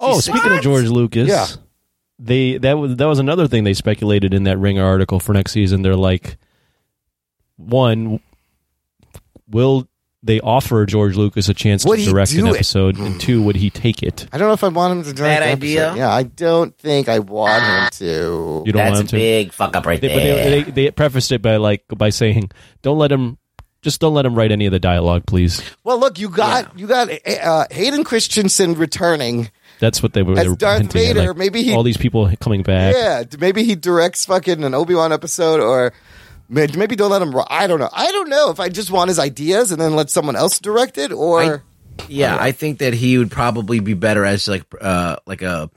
Oh, He's speaking of George Lucas, Yeah. they that was that was another thing they speculated in that Ringer article for next season. They're like, one, will they offer George Lucas a chance Would to direct an do it? episode, and two, would he take it? I don't know if I want him to direct Bad idea? Yeah, I don't think I want him to. You don't That's want a him to. big fuck up right They, there. they, they, they prefaced it by like by saying, "Don't let him, just don't let him write any of the dialogue, please." Well, look, you got you got uh, Hayden Christensen returning. That's what they were. As they were Darth hinting at, Vader, like, maybe he- all these people coming back. Yeah, maybe he directs fucking an Obi Wan episode, or may- maybe don't let him. I don't know. I don't know if I just want his ideas and then let someone else direct it, or yeah, I think that he would probably be better as like uh like a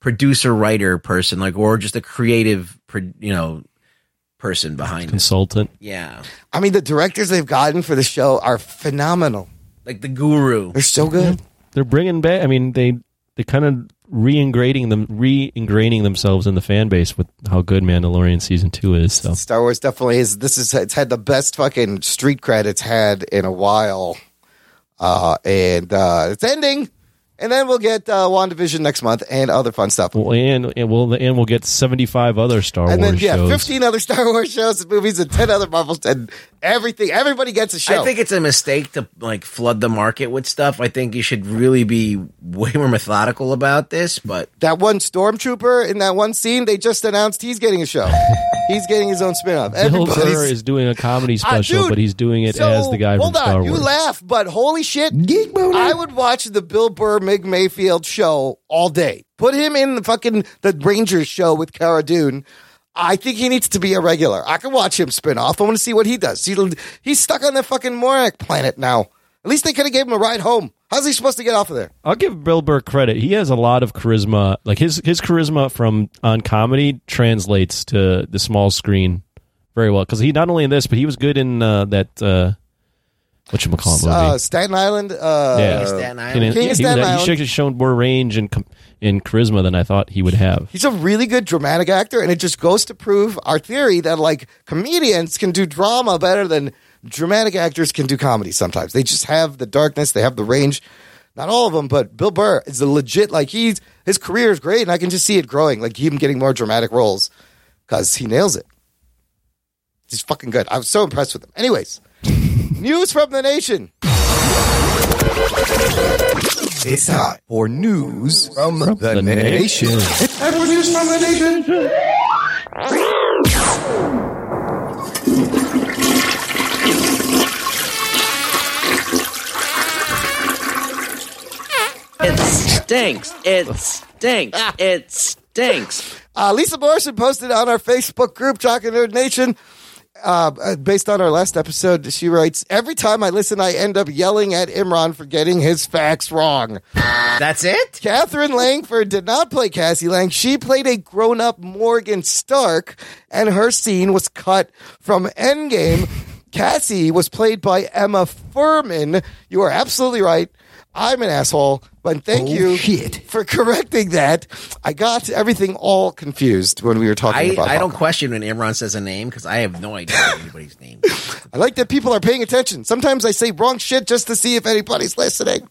producer writer person, like or just a creative, you know, person behind it. Consultant. Yeah, I mean, the directors they've gotten for the show are phenomenal. like the Guru. They're so good. They're bringing back. I mean, they they kind of reingraining them, re-ingraining themselves in the fan base with how good Mandalorian season two is. So Star Wars definitely is. This is it's had the best fucking street cred it's had in a while, uh, and uh, it's ending. And then we'll get uh, WandaVision next month and other fun stuff. well, and and we'll and we'll get seventy five other Star and Wars And then yeah, shows. fifteen other Star Wars shows and movies and ten other Marvels and everything. Everybody gets a show. I think it's a mistake to like flood the market with stuff. I think you should really be way more methodical about this. But that one stormtrooper in that one scene, they just announced he's getting a show. he's getting his own spin-off. Bill Burr is doing a comedy Ah, special, dude, but he's doing it so, as the guy from hold Star on, Wars. You laugh, but holy shit, I would watch the Bill Burr Mig Mayfeld show all day. Put him in the fucking the Rangers show with Cara Dune. I think he needs to be a regular. I can watch him spin off. I want to see what he does. He, he's stuck on the fucking Morak planet now. At least they could have gave him a ride home. How's he supposed to get off of there? I'll give Bill Burr credit. He has a lot of charisma. Like his his charisma from on comedy translates to the small screen very well. Because he not only in this, but he was good in uh, that uh, what you call it. Uh, Staten Island. Uh, yeah, Staten Island. yeah, King he, of Staten was, he should have shown more range and in charisma than I thought he would have. He's a really good dramatic actor, and it just goes to prove our theory that like comedians can do drama better than dramatic actors can do comedy. Sometimes they just have the darkness, they have the range. Not all of them, but Bill Burr is a legit like he's his career is great, and I can just see it growing. Like him getting more dramatic roles because he nails it. He's fucking good. I was so impressed with him. Anyways, news from the nation. It's time for news from, the, the nation. It's time for news from the nation. It stinks. It stinks. It stinks. Uh, Lisa Morrison posted on our Facebook group, and Nerd Nation, uh, uh, based on our last episode, she writes, Every time I listen, I end up yelling at Imran for getting his facts wrong. That's it? Katherine Langford did not play Cassie Lang. She played a grown up Morgan Stark, and her scene was cut from Endgame. Cassie was played by Emma Fuhrmann. You are absolutely right. I'm an asshole, but thank Oh, you shit. for correcting that. I got everything all confused when we were talking I, about I don't Hawkeye. question when Imran says a name because I have no idea anybody's name. I like that people are paying attention. Sometimes I say wrong shit just to see if anybody's listening.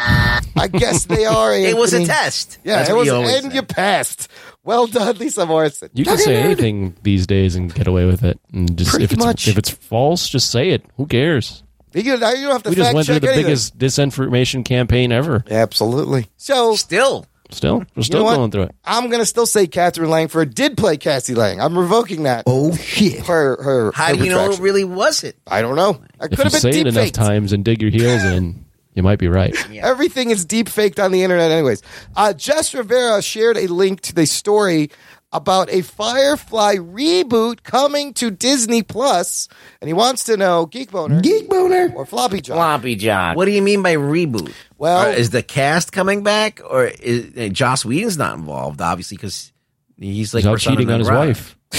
I guess they are. It was a test. Yeah, That's it was, you always and you passed. Well done, Lisa Morrison. You can say anything these days and get away with it. And just Pretty if it's much. if it's false, just say it. Who cares? You, you don't have to We just fact went through the anything. biggest disinformation campaign ever. Absolutely. So still, still, we're You still know going through it. I'm gonna still say Katherine Langford did play Cassie Lang. I'm revoking that. Oh shit! Her her. How her do you know it really was it? I don't know. I If could you have been say it enough faked. times and dig your heels in, you might be right. Everything is deep faked on the internet, anyways. Uh, Jess Rivera shared a link to the story about a Firefly reboot coming to Disney Plus, and he wants to know Geek Boner, Geek Boner, or Floppy John. Floppy John. What do you mean by reboot? Well- Uh, is the cast coming back, or is uh, Joss Whedon's not involved? Obviously, because he's like He's out cheating on his grata. wife.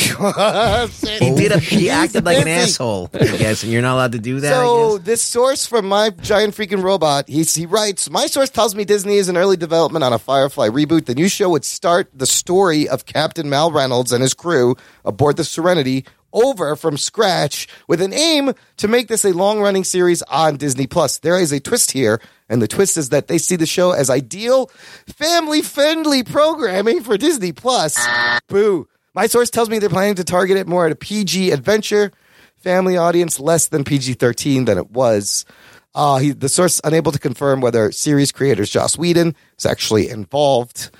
He did. A, he acted like an asshole. I guess, and you're not allowed to do that. I So guess. this source from my giant freaking robot, he's, he writes, my source tells me Disney is in early development on a Firefly reboot. The new show would start the story of Captain Mal Reynolds and his crew aboard the Serenity over from scratch with an aim to make this a long running series on Disney Plus. There is a twist here, and the twist is that they see the show as ideal, family friendly programming for Disney Plus. Boo. My source tells me they're planning to target it more at a PG adventure family audience, less than PG 13 than it was. Uh, he, the source unable to confirm whether series creators Joss Whedon is actually involved.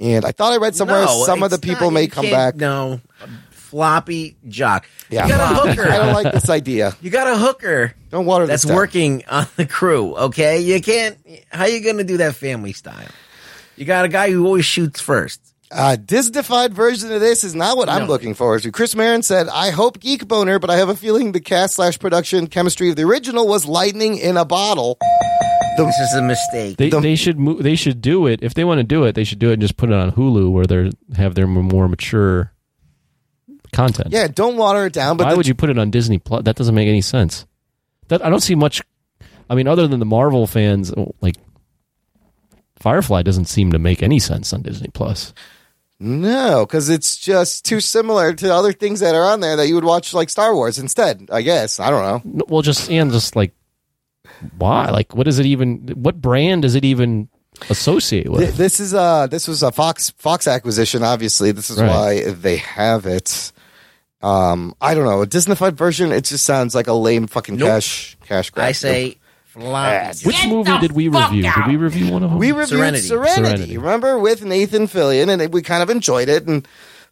And I thought I read somewhere No, some of the people not- may come can't- back. No, floppy jock. Yeah. You got a hooker. I don't like this idea. You got a hooker. Don't water that's down. working on the crew. Okay, you can't. How you going to do that family style? You got a guy who always shoots first. Uh, Disneyfied version of this is not what I'm No. looking forward to. Chris Marin said, I hope Geek Boner, but I have a feeling the cast slash production chemistry of the original was lightning in a bottle. this is a mistake. They, they should mo- they should do it if they want to do it. They should do it and just put it on Hulu where they have their more mature content. Yeah, don't water it down. But Why the- would you put it on Disney Plus? That doesn't make any sense. That I don't see much. I mean, other than the Marvel fans, like Firefly doesn't seem to make any sense on Disney Plus. No, because it's just too similar to other things that are on there that you would watch like Star Wars instead. I guess I don't know. Well, just and just like why? Like, what is it even? What brand does it even associate with? This is uh this was a Fox Fox acquisition. Obviously, this is Right. why they have it. Um, I don't know a Disneyfied version. It just sounds like a lame fucking Nope. cash cash grab. I say floppy. Which movie did we review? Did we review one of them? we reviewed Serenity. Serenity. Serenity. Remember with Nathan Fillion, and we kind of enjoyed it and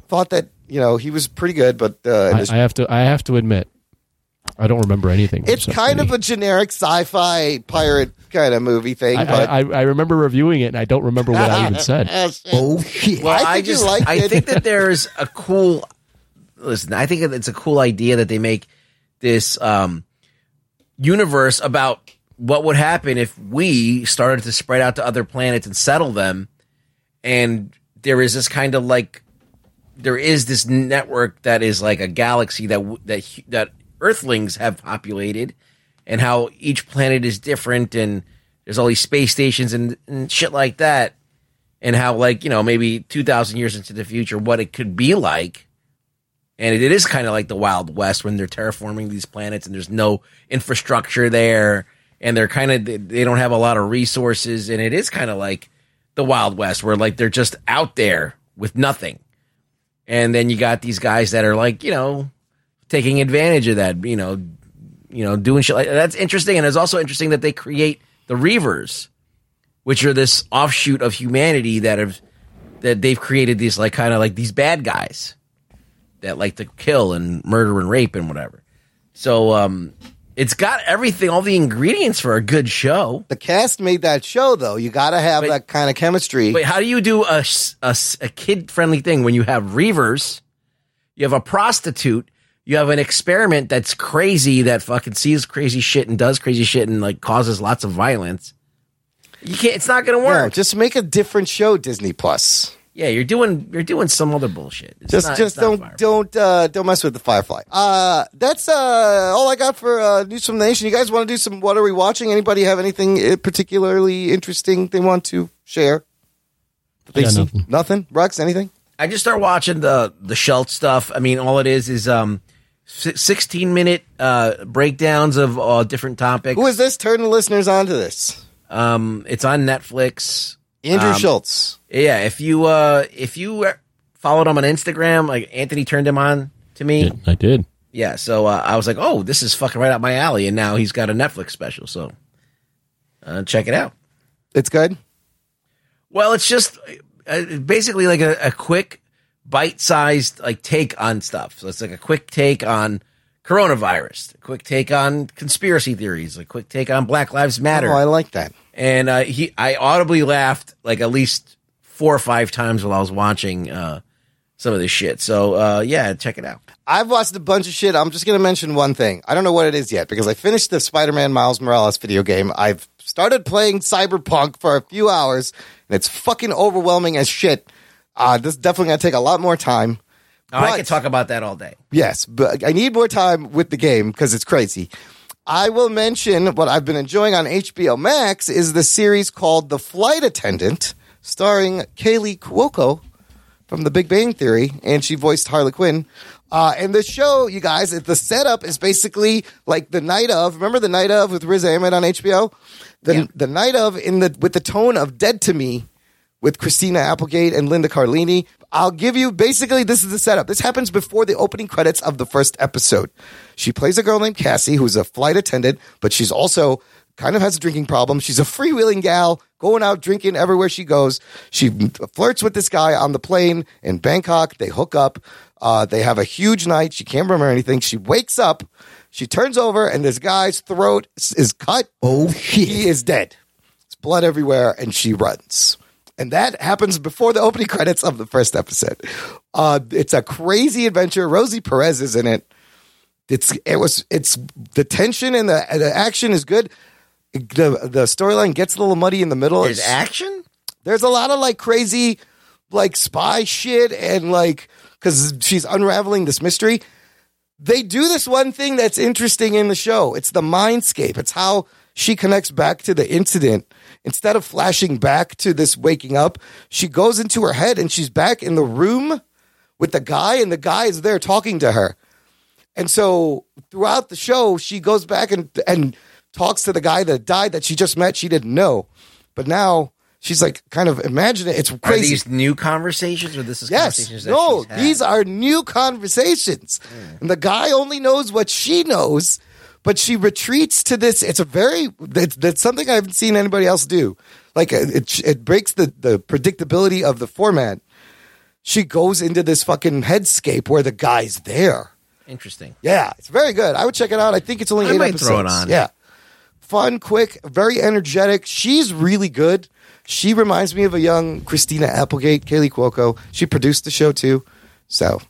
thought that you know he was pretty good. But uh, I, I have to. I have to admit, I don't remember anything. it's kind of a generic sci-fi pirate kind of movie thing. I, but I, I I remember reviewing it, and I don't remember what I even said. Oh shit! Well, I I, think you just liked I think that there's a cool. Listen, I think it's a cool idea that they make this um, universe about what would happen if we started to spread out to other planets and settle them, and there is this kind of like there is this network that is like a galaxy that that that Earthlings have populated, and how each planet is different, and there's all these space stations and, and shit like that. And how like you know maybe 2000 years into the future what it could be like and it, it is kind of like the wild west when they're terraforming these planets and there's no infrastructure there and they're kind of they- don't have a lot of resources and it is kind of like the wild west where like they're just out there with nothing. And then you got these guys that are like you know taking advantage of that you know you know doing shit like that's interesting. And it's also interesting that they create the reavers which are this offshoot of humanity that have that they've created these like kind of like these bad guys that like to kill and murder and rape and whatever. So um it's got everything, all the ingredients for a good show. the cast made that show though. You got to have that kind of chemistry. Wait, how do you do a, kid friendly thing when you have reavers, you have a prostitute, you have an experiment that's crazy that fucking sees crazy shit and does crazy shit and like causes lots of violence. You can't. It's not going to No, work. just make a different show, Disney Plus. Yeah, you're doing you're doing some other bullshit. It's just not- just don't Firefly. don't uh, don't mess with the Firefly. Uh, that's uh, all I got for uh, news from the nation. You guys want to do some? What are we watching? Anybody have anything uh, particularly interesting they want to share? That they see? nothing. Nothing. Rugs, anything? I just started watching the the Schulz stuff. I mean, all it is is um, sixteen minute uh breakdowns of uh, different topics. Who is this? Turn the listeners on to this. Um, it's on Netflix. Andrew Um, Schulz. Yeah, if you uh if you uh, followed him on Instagram, like Anthony turned him on to me. I did. Yeah, so uh, I was like, oh, this is fucking right up my alley, and now he's got a Netflix special. So uh, check it out. It's good. Well, it's just uh, basically like a, a quick, bite-sized like take on stuff. So it's like a quick take on coronavirus, a quick take on conspiracy theories, a quick take on Black Lives Matter. Oh, I like that. and uh, he, I audibly laughed like at least four or five times while I was watching uh, some of this shit. So uh, yeah, check it out. I've watched a bunch of shit. I'm just going to mention one thing. I don't know what it is yet because I finished the Spider-Man Miles Morales video game. I've started playing Cyberpunk for a few hours, and it's fucking overwhelming as shit. Uh, this is definitely going to take a lot more time. Oh, I could talk about that all day. Yes, but I need more time with the game because it's crazy. I will mention what I've been enjoying on HBO Max is the series called The Flight Attendant, starring Kaley Cuoco from The Big Bang Theory, and she voiced Harley Quinn. Uh, and the show, you guys, the setup is basically like the night of. Remember the night of with Riz Ahmed on HBO? The the night of in the with the tone of Dead to Me with Christina Applegate and Linda Cardellini. I'll give you basically this is the setup. This happens before the opening credits of the first episode. She plays a girl named Cassie who's a flight attendant, but she's also kind of has a drinking problem. She's a freewheeling gal going out drinking everywhere she goes. She flirts with this guy on the plane in Bangkok. They hook up. Uh, they have a huge night. She can't remember anything. She wakes up. She turns over, and this guy's throat is- is cut. Oh, he is dead. It's blood everywhere, and she runs. And that happens before the opening credits of the first episode. Uh, it's a crazy adventure. Rosie Perez is in it. It's it was it's the tension and the the action is good. The the storyline gets a little muddy in the middle. There's It's- action. there's a lot of like crazy like spy shit and like because she's unraveling this mystery they do this one thing that's interesting in the show it's the mindscape it's how she connects back to the incident instead of flashing back to this waking up she goes into her head and she's back in the room with the guy and the guy is there talking to her and so throughout the show, she goes back and and talks to the guy that died that she just met. She didn't know, but now she's like kind of imagine it. It's Are crazy. these new conversations, or this is yes, conversations that no, these are new conversations, hmm. and the guy only knows what she knows. But she retreats to this. It's a very that's, that's something I haven't seen anybody else do. Like it, it, it breaks the the predictability of the format. She goes into this fucking headscape where the guy's there. Interesting. Yeah, it's very good. I would check it out. I think it's only I eight might episodes. throw it on. Yeah, fun, quick, very energetic. She's really good. She reminds me of a young Christina Applegate, Kaley Cuoco. She produced the show too, so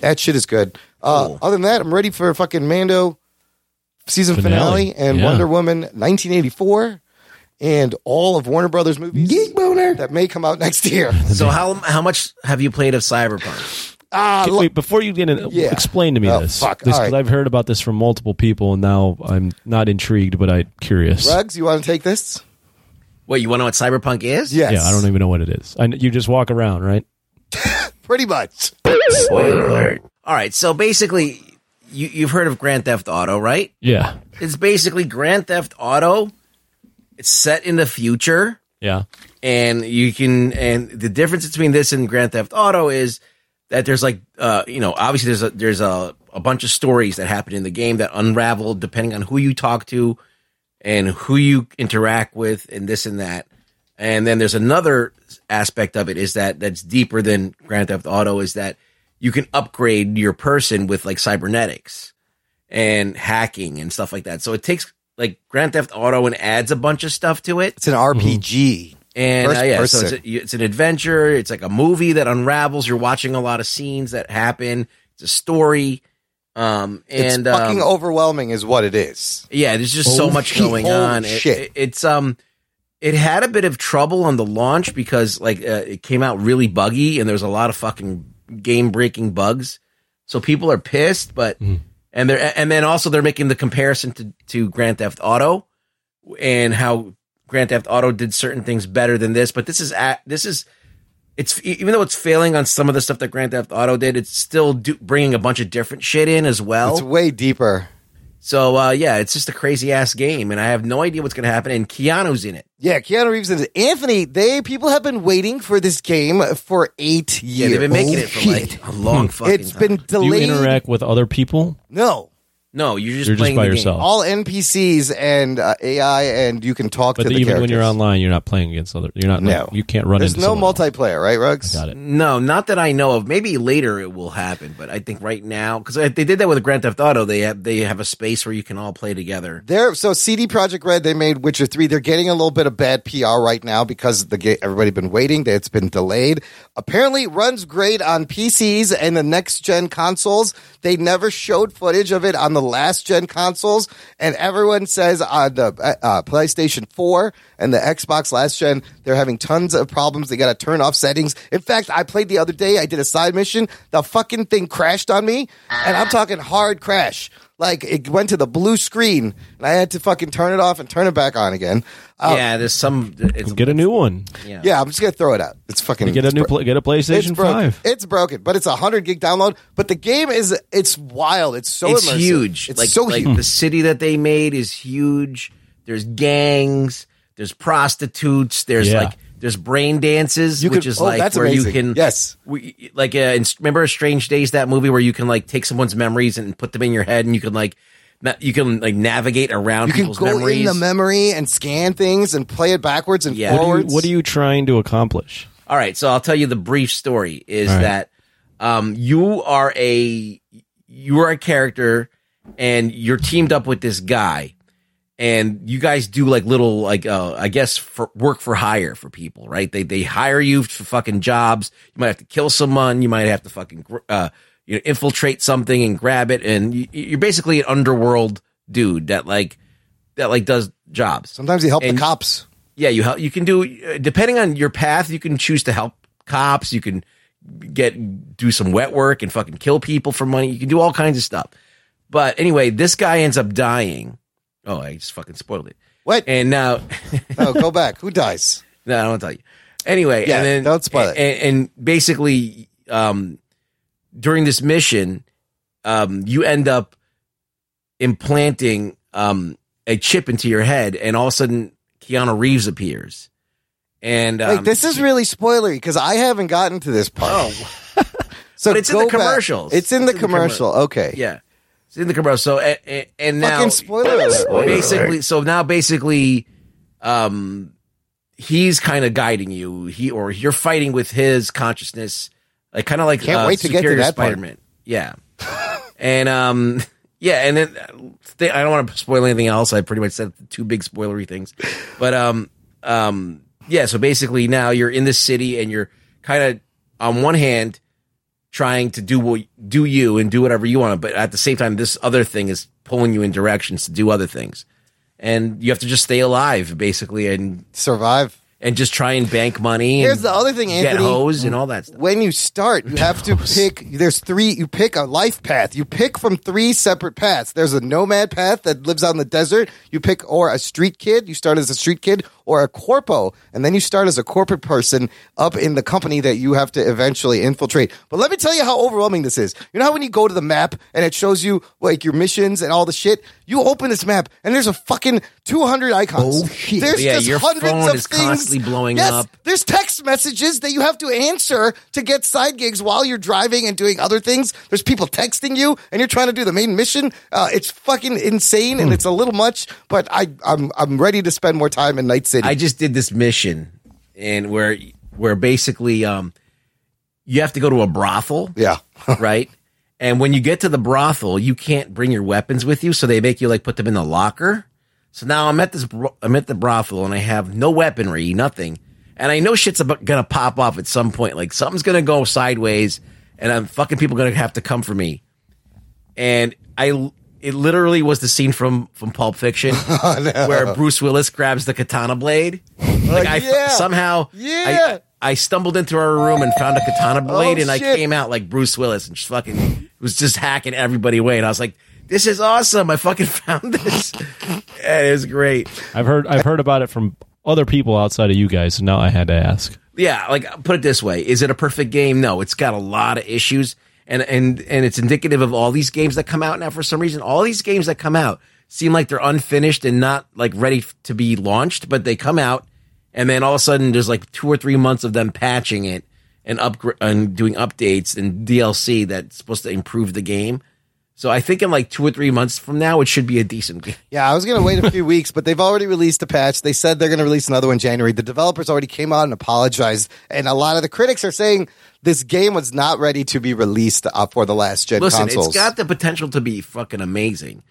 that shit is good. Uh, Other than that, I'm ready for fucking Mando season finale, Finale. and Yeah. Wonder Woman 1984. And all of Warner Brothers movies Geek boner. that may come out next year. So how how much have you played of Cyberpunk? Ah, Wait, wait, before you get in, Yeah. explain to me Oh, this. fuck. This- right. I've heard about this from multiple people, and now I'm not intrigued, but I'm curious. Rugs, you want to take this? Wait, you want to know what Cyberpunk is? Yes. Yeah, I don't even know what it is. I, you just walk around, right? Pretty much. Spoiler alert. All right, so basically, you you've heard of Grand Theft Auto, right? Yeah, It's basically Grand Theft Auto. It's set in the future. yeah. and you can and the difference between this and Grand Theft Auto is that there's like uh you know obviously there's a there's a, a bunch of stories that happen in the game that unravel depending on who you talk to and who you interact with and this and that and then there's another aspect of it is that that's deeper than Grand Theft Auto is that you can upgrade your person with like cybernetics and hacking and stuff like that so it takes like Grand Theft Auto and adds a bunch of stuff to it It's an RPG. and uh, yeah, so it's, a, it's an adventure. It's like a movie that unravels. You're watching a lot of scenes that happen. It's a story, Um, It's and fucking um, overwhelming, is what it is. Yeah, there's just so Oh, much going on. It- shit. it- it's um, it had a bit of trouble on the launch because like uh, it came out really buggy and there was a lot of fucking game breaking bugs. So people are pissed, but hmm. and they're and then also they're making the comparison to to Grand Theft Auto and how Grand Theft Auto did certain things better than this. But this is at this is it's even though it's failing on some of the stuff that Grand Theft Auto did, it's still do, bringing a bunch of different shit in as well. It's way deeper. So uh, yeah, it's just a crazy ass game, and I have no idea what's going to happen. And Keanu's in it. Yeah, Keanu Reeves and Anthony. They people have been waiting for this game for eight years. Yeah, they've been making it for like a long fucking. It's been Do you interact with other people? no, No, you're just You're just playing by the game. yourself. all NPCs and uh, AI, and you can talk But to the other. But even when you're online, you're not playing against other. You're not. No. you can't run There's into no someone else. multiplayer, right, Rugs? Got it. No, not that I know of. Maybe later it will happen, but I think right now because they did that with Grand Theft Auto, they have they have a space where you can all play together. They're so CD Projekt Red. They made Witcher three. They're getting a little bit of bad PR right now because the ga- everybody been waiting. It's been delayed. Apparently, it runs great on PCs and the next gen consoles. They never showed footage of it on the last gen consoles, and everyone says on the uh, uh, PlayStation four and the Xbox last gen, they're having tons of problems. They got to turn off settings. In fact, I played the other day. I did a side mission. The fucking thing crashed on me, and I'm talking hard crash. Like it went to the blue screen, and I had to fucking turn it off and turn it back on again. Uh, yeah, there's some. It's, Get a new one. yeah. yeah, I'm just gonna throw it out. It's fucking Get a new. bro- get a it's PlayStation broken. Five. It's broken, but it's a hundred gig download. But the game is it's wild. It's so it's immersive. huge. It's like so like huge. the city that they made is huge. There's gangs. There's prostitutes. There's Yeah. like there's brain dances, You which could- is oh, like that's where amazing. you can yes, we, like uh, in, remember Strange Days that movie where you can like take someone's memories and put them in your head and you can like na- you can like navigate around you can people's go memories. in the memory and scan things and play it backwards and Yeah. What do you- forwards. What are you trying to accomplish? All right, so I'll tell you the brief story is All right. that um, you are a you are a character and you're teamed up with this guy and you guys do like little like uh, I guess for work for hire for people, right? They they hire you for fucking jobs. You might have to kill someone, you might have to fucking uh you know infiltrate something and grab it and you, you're basically an underworld dude that like that like does jobs. Sometimes you help And- the cops. yeah, you help. You can do uh, depending on your path. You can choose to help cops. You can get do some wet work and fucking kill people for money. You can do all kinds of stuff. But anyway, this guy ends up dying. Oh, I just fucking spoiled it. What? And now, oh, go back. Who dies? no, I don't tell you. Anyway, Yeah, and then don't spoil it. And, and basically, um, during this mission, um, you end up implanting um a chip into your head, and all of a sudden, Keanu Reeves appears. And um, Wait, this is really spoilery because I haven't gotten to this part. Oh. so But it's in the back. commercials. It's in the commercial. Okay. Yeah. It's in the commercial. So and, and, and now Fucking spoiler alert. basically so now basically um he's kind of guiding you. He or you're fighting with his consciousness. Like kind of like Can't uh, wait to get to that part. Spider-Man. Yeah. and um yeah, and then uh, I don't want to spoil anything else. I pretty much said two big spoilery things. But um um yeah, so basically now you're in this city and you're kind of on one hand trying to do what do you and do whatever you want, but at the same time this other thing is pulling you in directions to do other things. And you have to just stay alive basically and survive and just try and bank money. Here's and the other thing, Anthony. get hose and all that stuff. When you start, you have to pick. There's three. You pick a life path. You pick from three separate paths. There's a nomad path that lives out in the desert. You pick or a street kid. You start as a street kid or a corpo, and then you start as a corporate person up in the company that you have to eventually infiltrate. But let me tell you how overwhelming this is. You know how when you go to the map and it shows you like your missions and all the shit. You open this map and there's a fucking 200 icons. Oh, shit. There's Yeah, just your hundreds phone of is things. constantly blowing Yes, up. there's text messages that you have to answer to get side gigs while you're driving and doing other things. There's people texting you and you're trying to do the main mission. Uh, it's fucking insane Hmm. and it's a little much, but I, I'm, I'm ready to spend more time in Night City. I just did this mission and where where basically um you have to go to a brothel. Yeah. right? And when you get to the brothel, you can't bring your weapons with you, so they make you like put them in the locker. So now I'm at this I'm at the brothel and I have no weaponry, nothing. And I know shit's about, gonna pop off at some point. Like something's gonna go sideways and I'm fucking people gonna have to come for me. and I it literally was the scene from from Pulp Fiction Oh, no. where Bruce Willis grabs the katana blade. Like I yeah. somehow Yeah. I, I stumbled into our room and found a katana blade, Oh, and I came out like Bruce Willis and just fucking was just hacking everybody away. And I was like, "This is awesome! I fucking found this. And it was great." I've heard I've heard about it from other people outside of you guys, so now I had to ask. Yeah, like put it this way: is it a perfect game? No, it's got a lot of issues, and and and it's indicative of all these games that come out now. For some reason, all these games that come out seem like they're unfinished and not like ready to be launched, but they come out, and then all of a sudden there's like two or three months of them patching it and upgrade and doing updates and DLC that's supposed to improve the game. So I think in like two or three months from now, it should be a decent game. Yeah, I was going to wait a few weeks, but they've already released a patch. They said they're going to release another one in January. The developers already came out and apologized, and a lot of the critics are saying this game was not ready to be released for the last gen Listen, consoles. it's got the potential to be fucking amazing.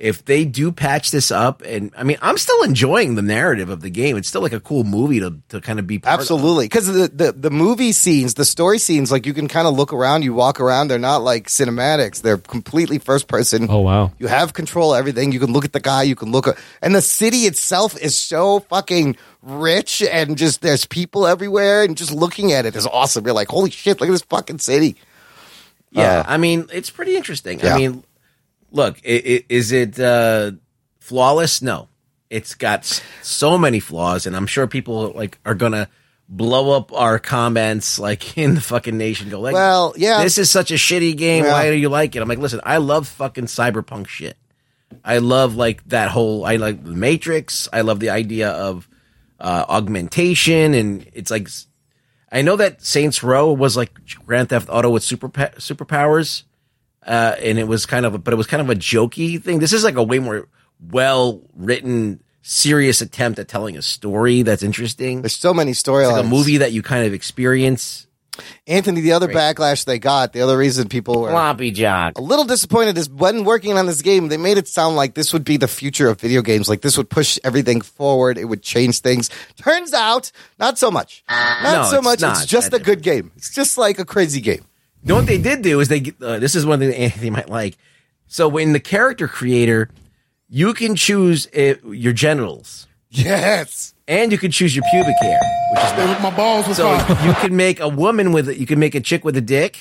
If they do patch this up, and I mean, I'm still enjoying the narrative of the game. It's still like a cool movie to, to kind of be part. Absolutely, because the, the the movie scenes, the story scenes, like you can kind of look around, you walk around. They're not like cinematics; they're completely first person. Oh wow! You have control of everything. You can look at the guy. You can look at, and the city itself is so fucking rich, and just there's people everywhere, and just looking at it is awesome. You're like, holy shit, look at this fucking city. Yeah, Uh, I mean, it's pretty interesting. Yeah. I mean, look, i i is it uh, flawless? No, it's got so many flaws, and I'm sure people like are gonna blow up our comments like in the fucking nation. Go like, Well, yeah. this is such a shitty game. Yeah. Why do you like it? I'm like, listen, I love fucking cyberpunk shit. I love like that whole. I like the Matrix. I love the idea of uh, augmentation, and it's like I know that Saints Row was like Grand Theft Auto with super superpowers, uh, and it was kind of, a, but it was kind of a jokey thing. This is like a way more well written, serious attempt at telling a story that's interesting. There's so many It's storylines. like a movie that you kind of experience. Anthony, the other backlash they got, the other reason people were Floppy jock. a little disappointed is when working on this game, they made it sound like this would be the future of video games. Like this would push everything forward. It would change things. Turns out, not so much. Not No, so it's much. not. It's just a good game. It's just like a crazy game. You know what they did do is they. Uh, this is one thing that Anthony might like. So when the character creator, you can choose uh, your genitals. Yes. And you can choose your pubic hair, which is my balls so you can make a woman with it. you can make a chick with a dick.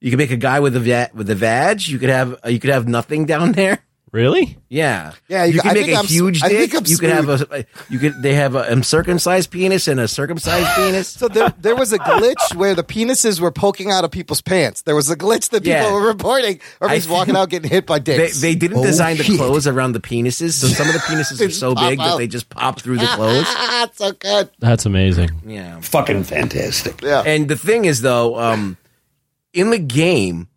You can make a guy with a va- with a vag. You could have uh, you could have nothing down there. Really? Yeah, Yeah, You, you- can I make think a I'm s- huge I dick. think I'm you can have a you could they have a uncircumcised penis and a circumcised penis. So there, there was a glitch where the penises were poking out of people's pants. There was a glitch that people Yeah. were reporting. Everybody's I- walking out getting hit by They, dicks. they didn't Oh, design the shit. clothes around the penises, so some of the penises are so big out. that they just pop through the clothes. It's so good. That's amazing. Yeah. Fucking fantastic. Yeah. And the thing is, though, um, in the game,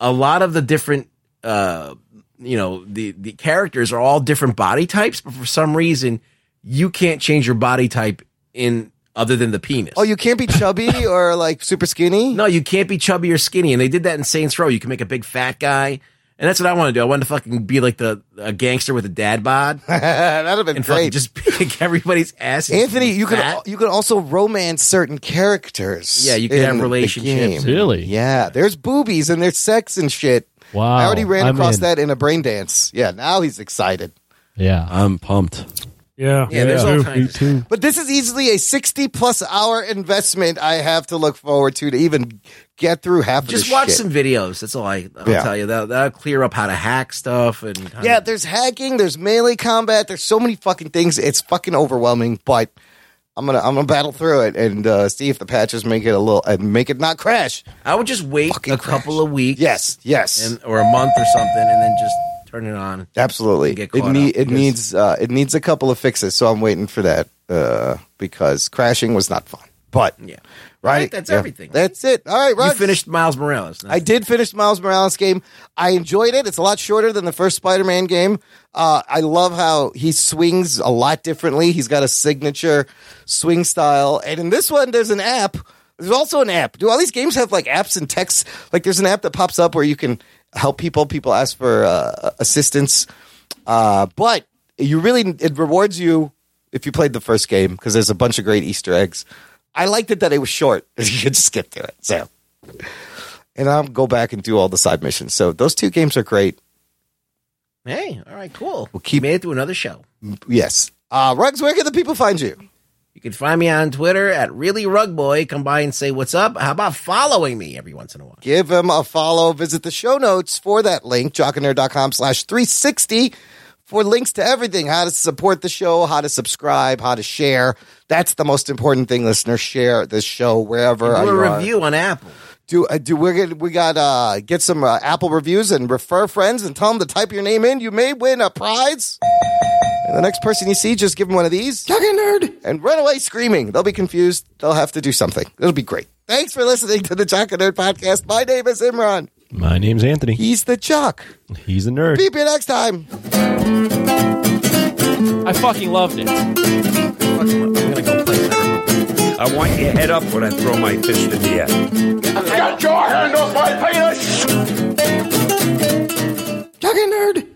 a lot of the different, uh, you know, the the characters are all different body types, but for some reason, you can't change your body type in other than the penis. Oh, you can't be chubby or like super skinny? No, you can't be chubby or skinny, and they did that in Saints Row. You can make a big fat guy. And that's what I want to do. I want to fucking be like the a gangster with a dad bod That'd have been and great. just pick everybody's ass. Anthony, you fat. can you can also romance certain characters. Yeah, you can have relationships. Really? Yeah, there's boobies and there's sex and shit. Wow. I already ran I'm across in. that in a brain dance. Yeah, now he's excited. Yeah. I'm pumped. Yeah. Yeah, there's all kinds. Of, But this is easily a 60 plus hour investment I have to look forward to to even get through half of just this watch shit. some videos. That's all I, I'll Yeah. tell you. That that'll clear up how to hack stuff and Yeah, to- there's hacking, there's melee combat, there's so many fucking things. It's fucking overwhelming, but I'm gonna I'm gonna battle through it and uh, see if the patches make it a little and make it not crash. I would just wait Fucking a couple of weeks, Yes, yes, and, or a month or something, and then just turn it on. absolutely. It need it needs uh, it needs a couple of fixes, so I'm waiting for that uh, because crashing was not fun. But Yeah, right, Right, that's Yeah. everything. That's it. All right, You finished Miles Morales. I did finish Miles Morales game. I enjoyed it. It's a lot shorter than the first Spider-Man game. Uh, I love how he swings a lot differently. He's got a signature swing style, and in this one, there's an app. There's also an app. Do all these games have like apps and texts? Like, there's an app that pops up where you can help people. People ask for uh, assistance, uh, but you really it rewards you if you played the first game because there's a bunch of great Easter eggs. I liked it that it was short. You could just skip to it. So. and I'll go back and do all the side missions. So those two games are great. Hey, all right, cool. We'll keep made it through another show. Yes. Uh, Rugs, where can the people find you? You can find me on Twitter at really rug boy. Come by and say what's up. How about following me every once in a while? Give him a follow. Visit the show notes for that link, jockandnerd.com slash 360 for links to everything, how to support the show, how to subscribe, how to share. That's the most important thing, listeners. Share this show wherever Do you a are. review on Apple. Do uh, do we get we got uh get some uh, Apple reviews and refer friends and tell them to type your name in. You may win a prize. And the next person you see, just give them one of these. Talking nerd and run away screaming. They'll be confused. They'll have to do something. It'll be great. Thanks for listening to the Jock and Nerd podcast. My name is Imran. My name's Anthony. He's the Chuck. He's the nerd. Beep you next time. I fucking loved it. I'm gonna go play. I want your head up when I throw my fist in the air. I've got your hand off my penis! Chuck nerd!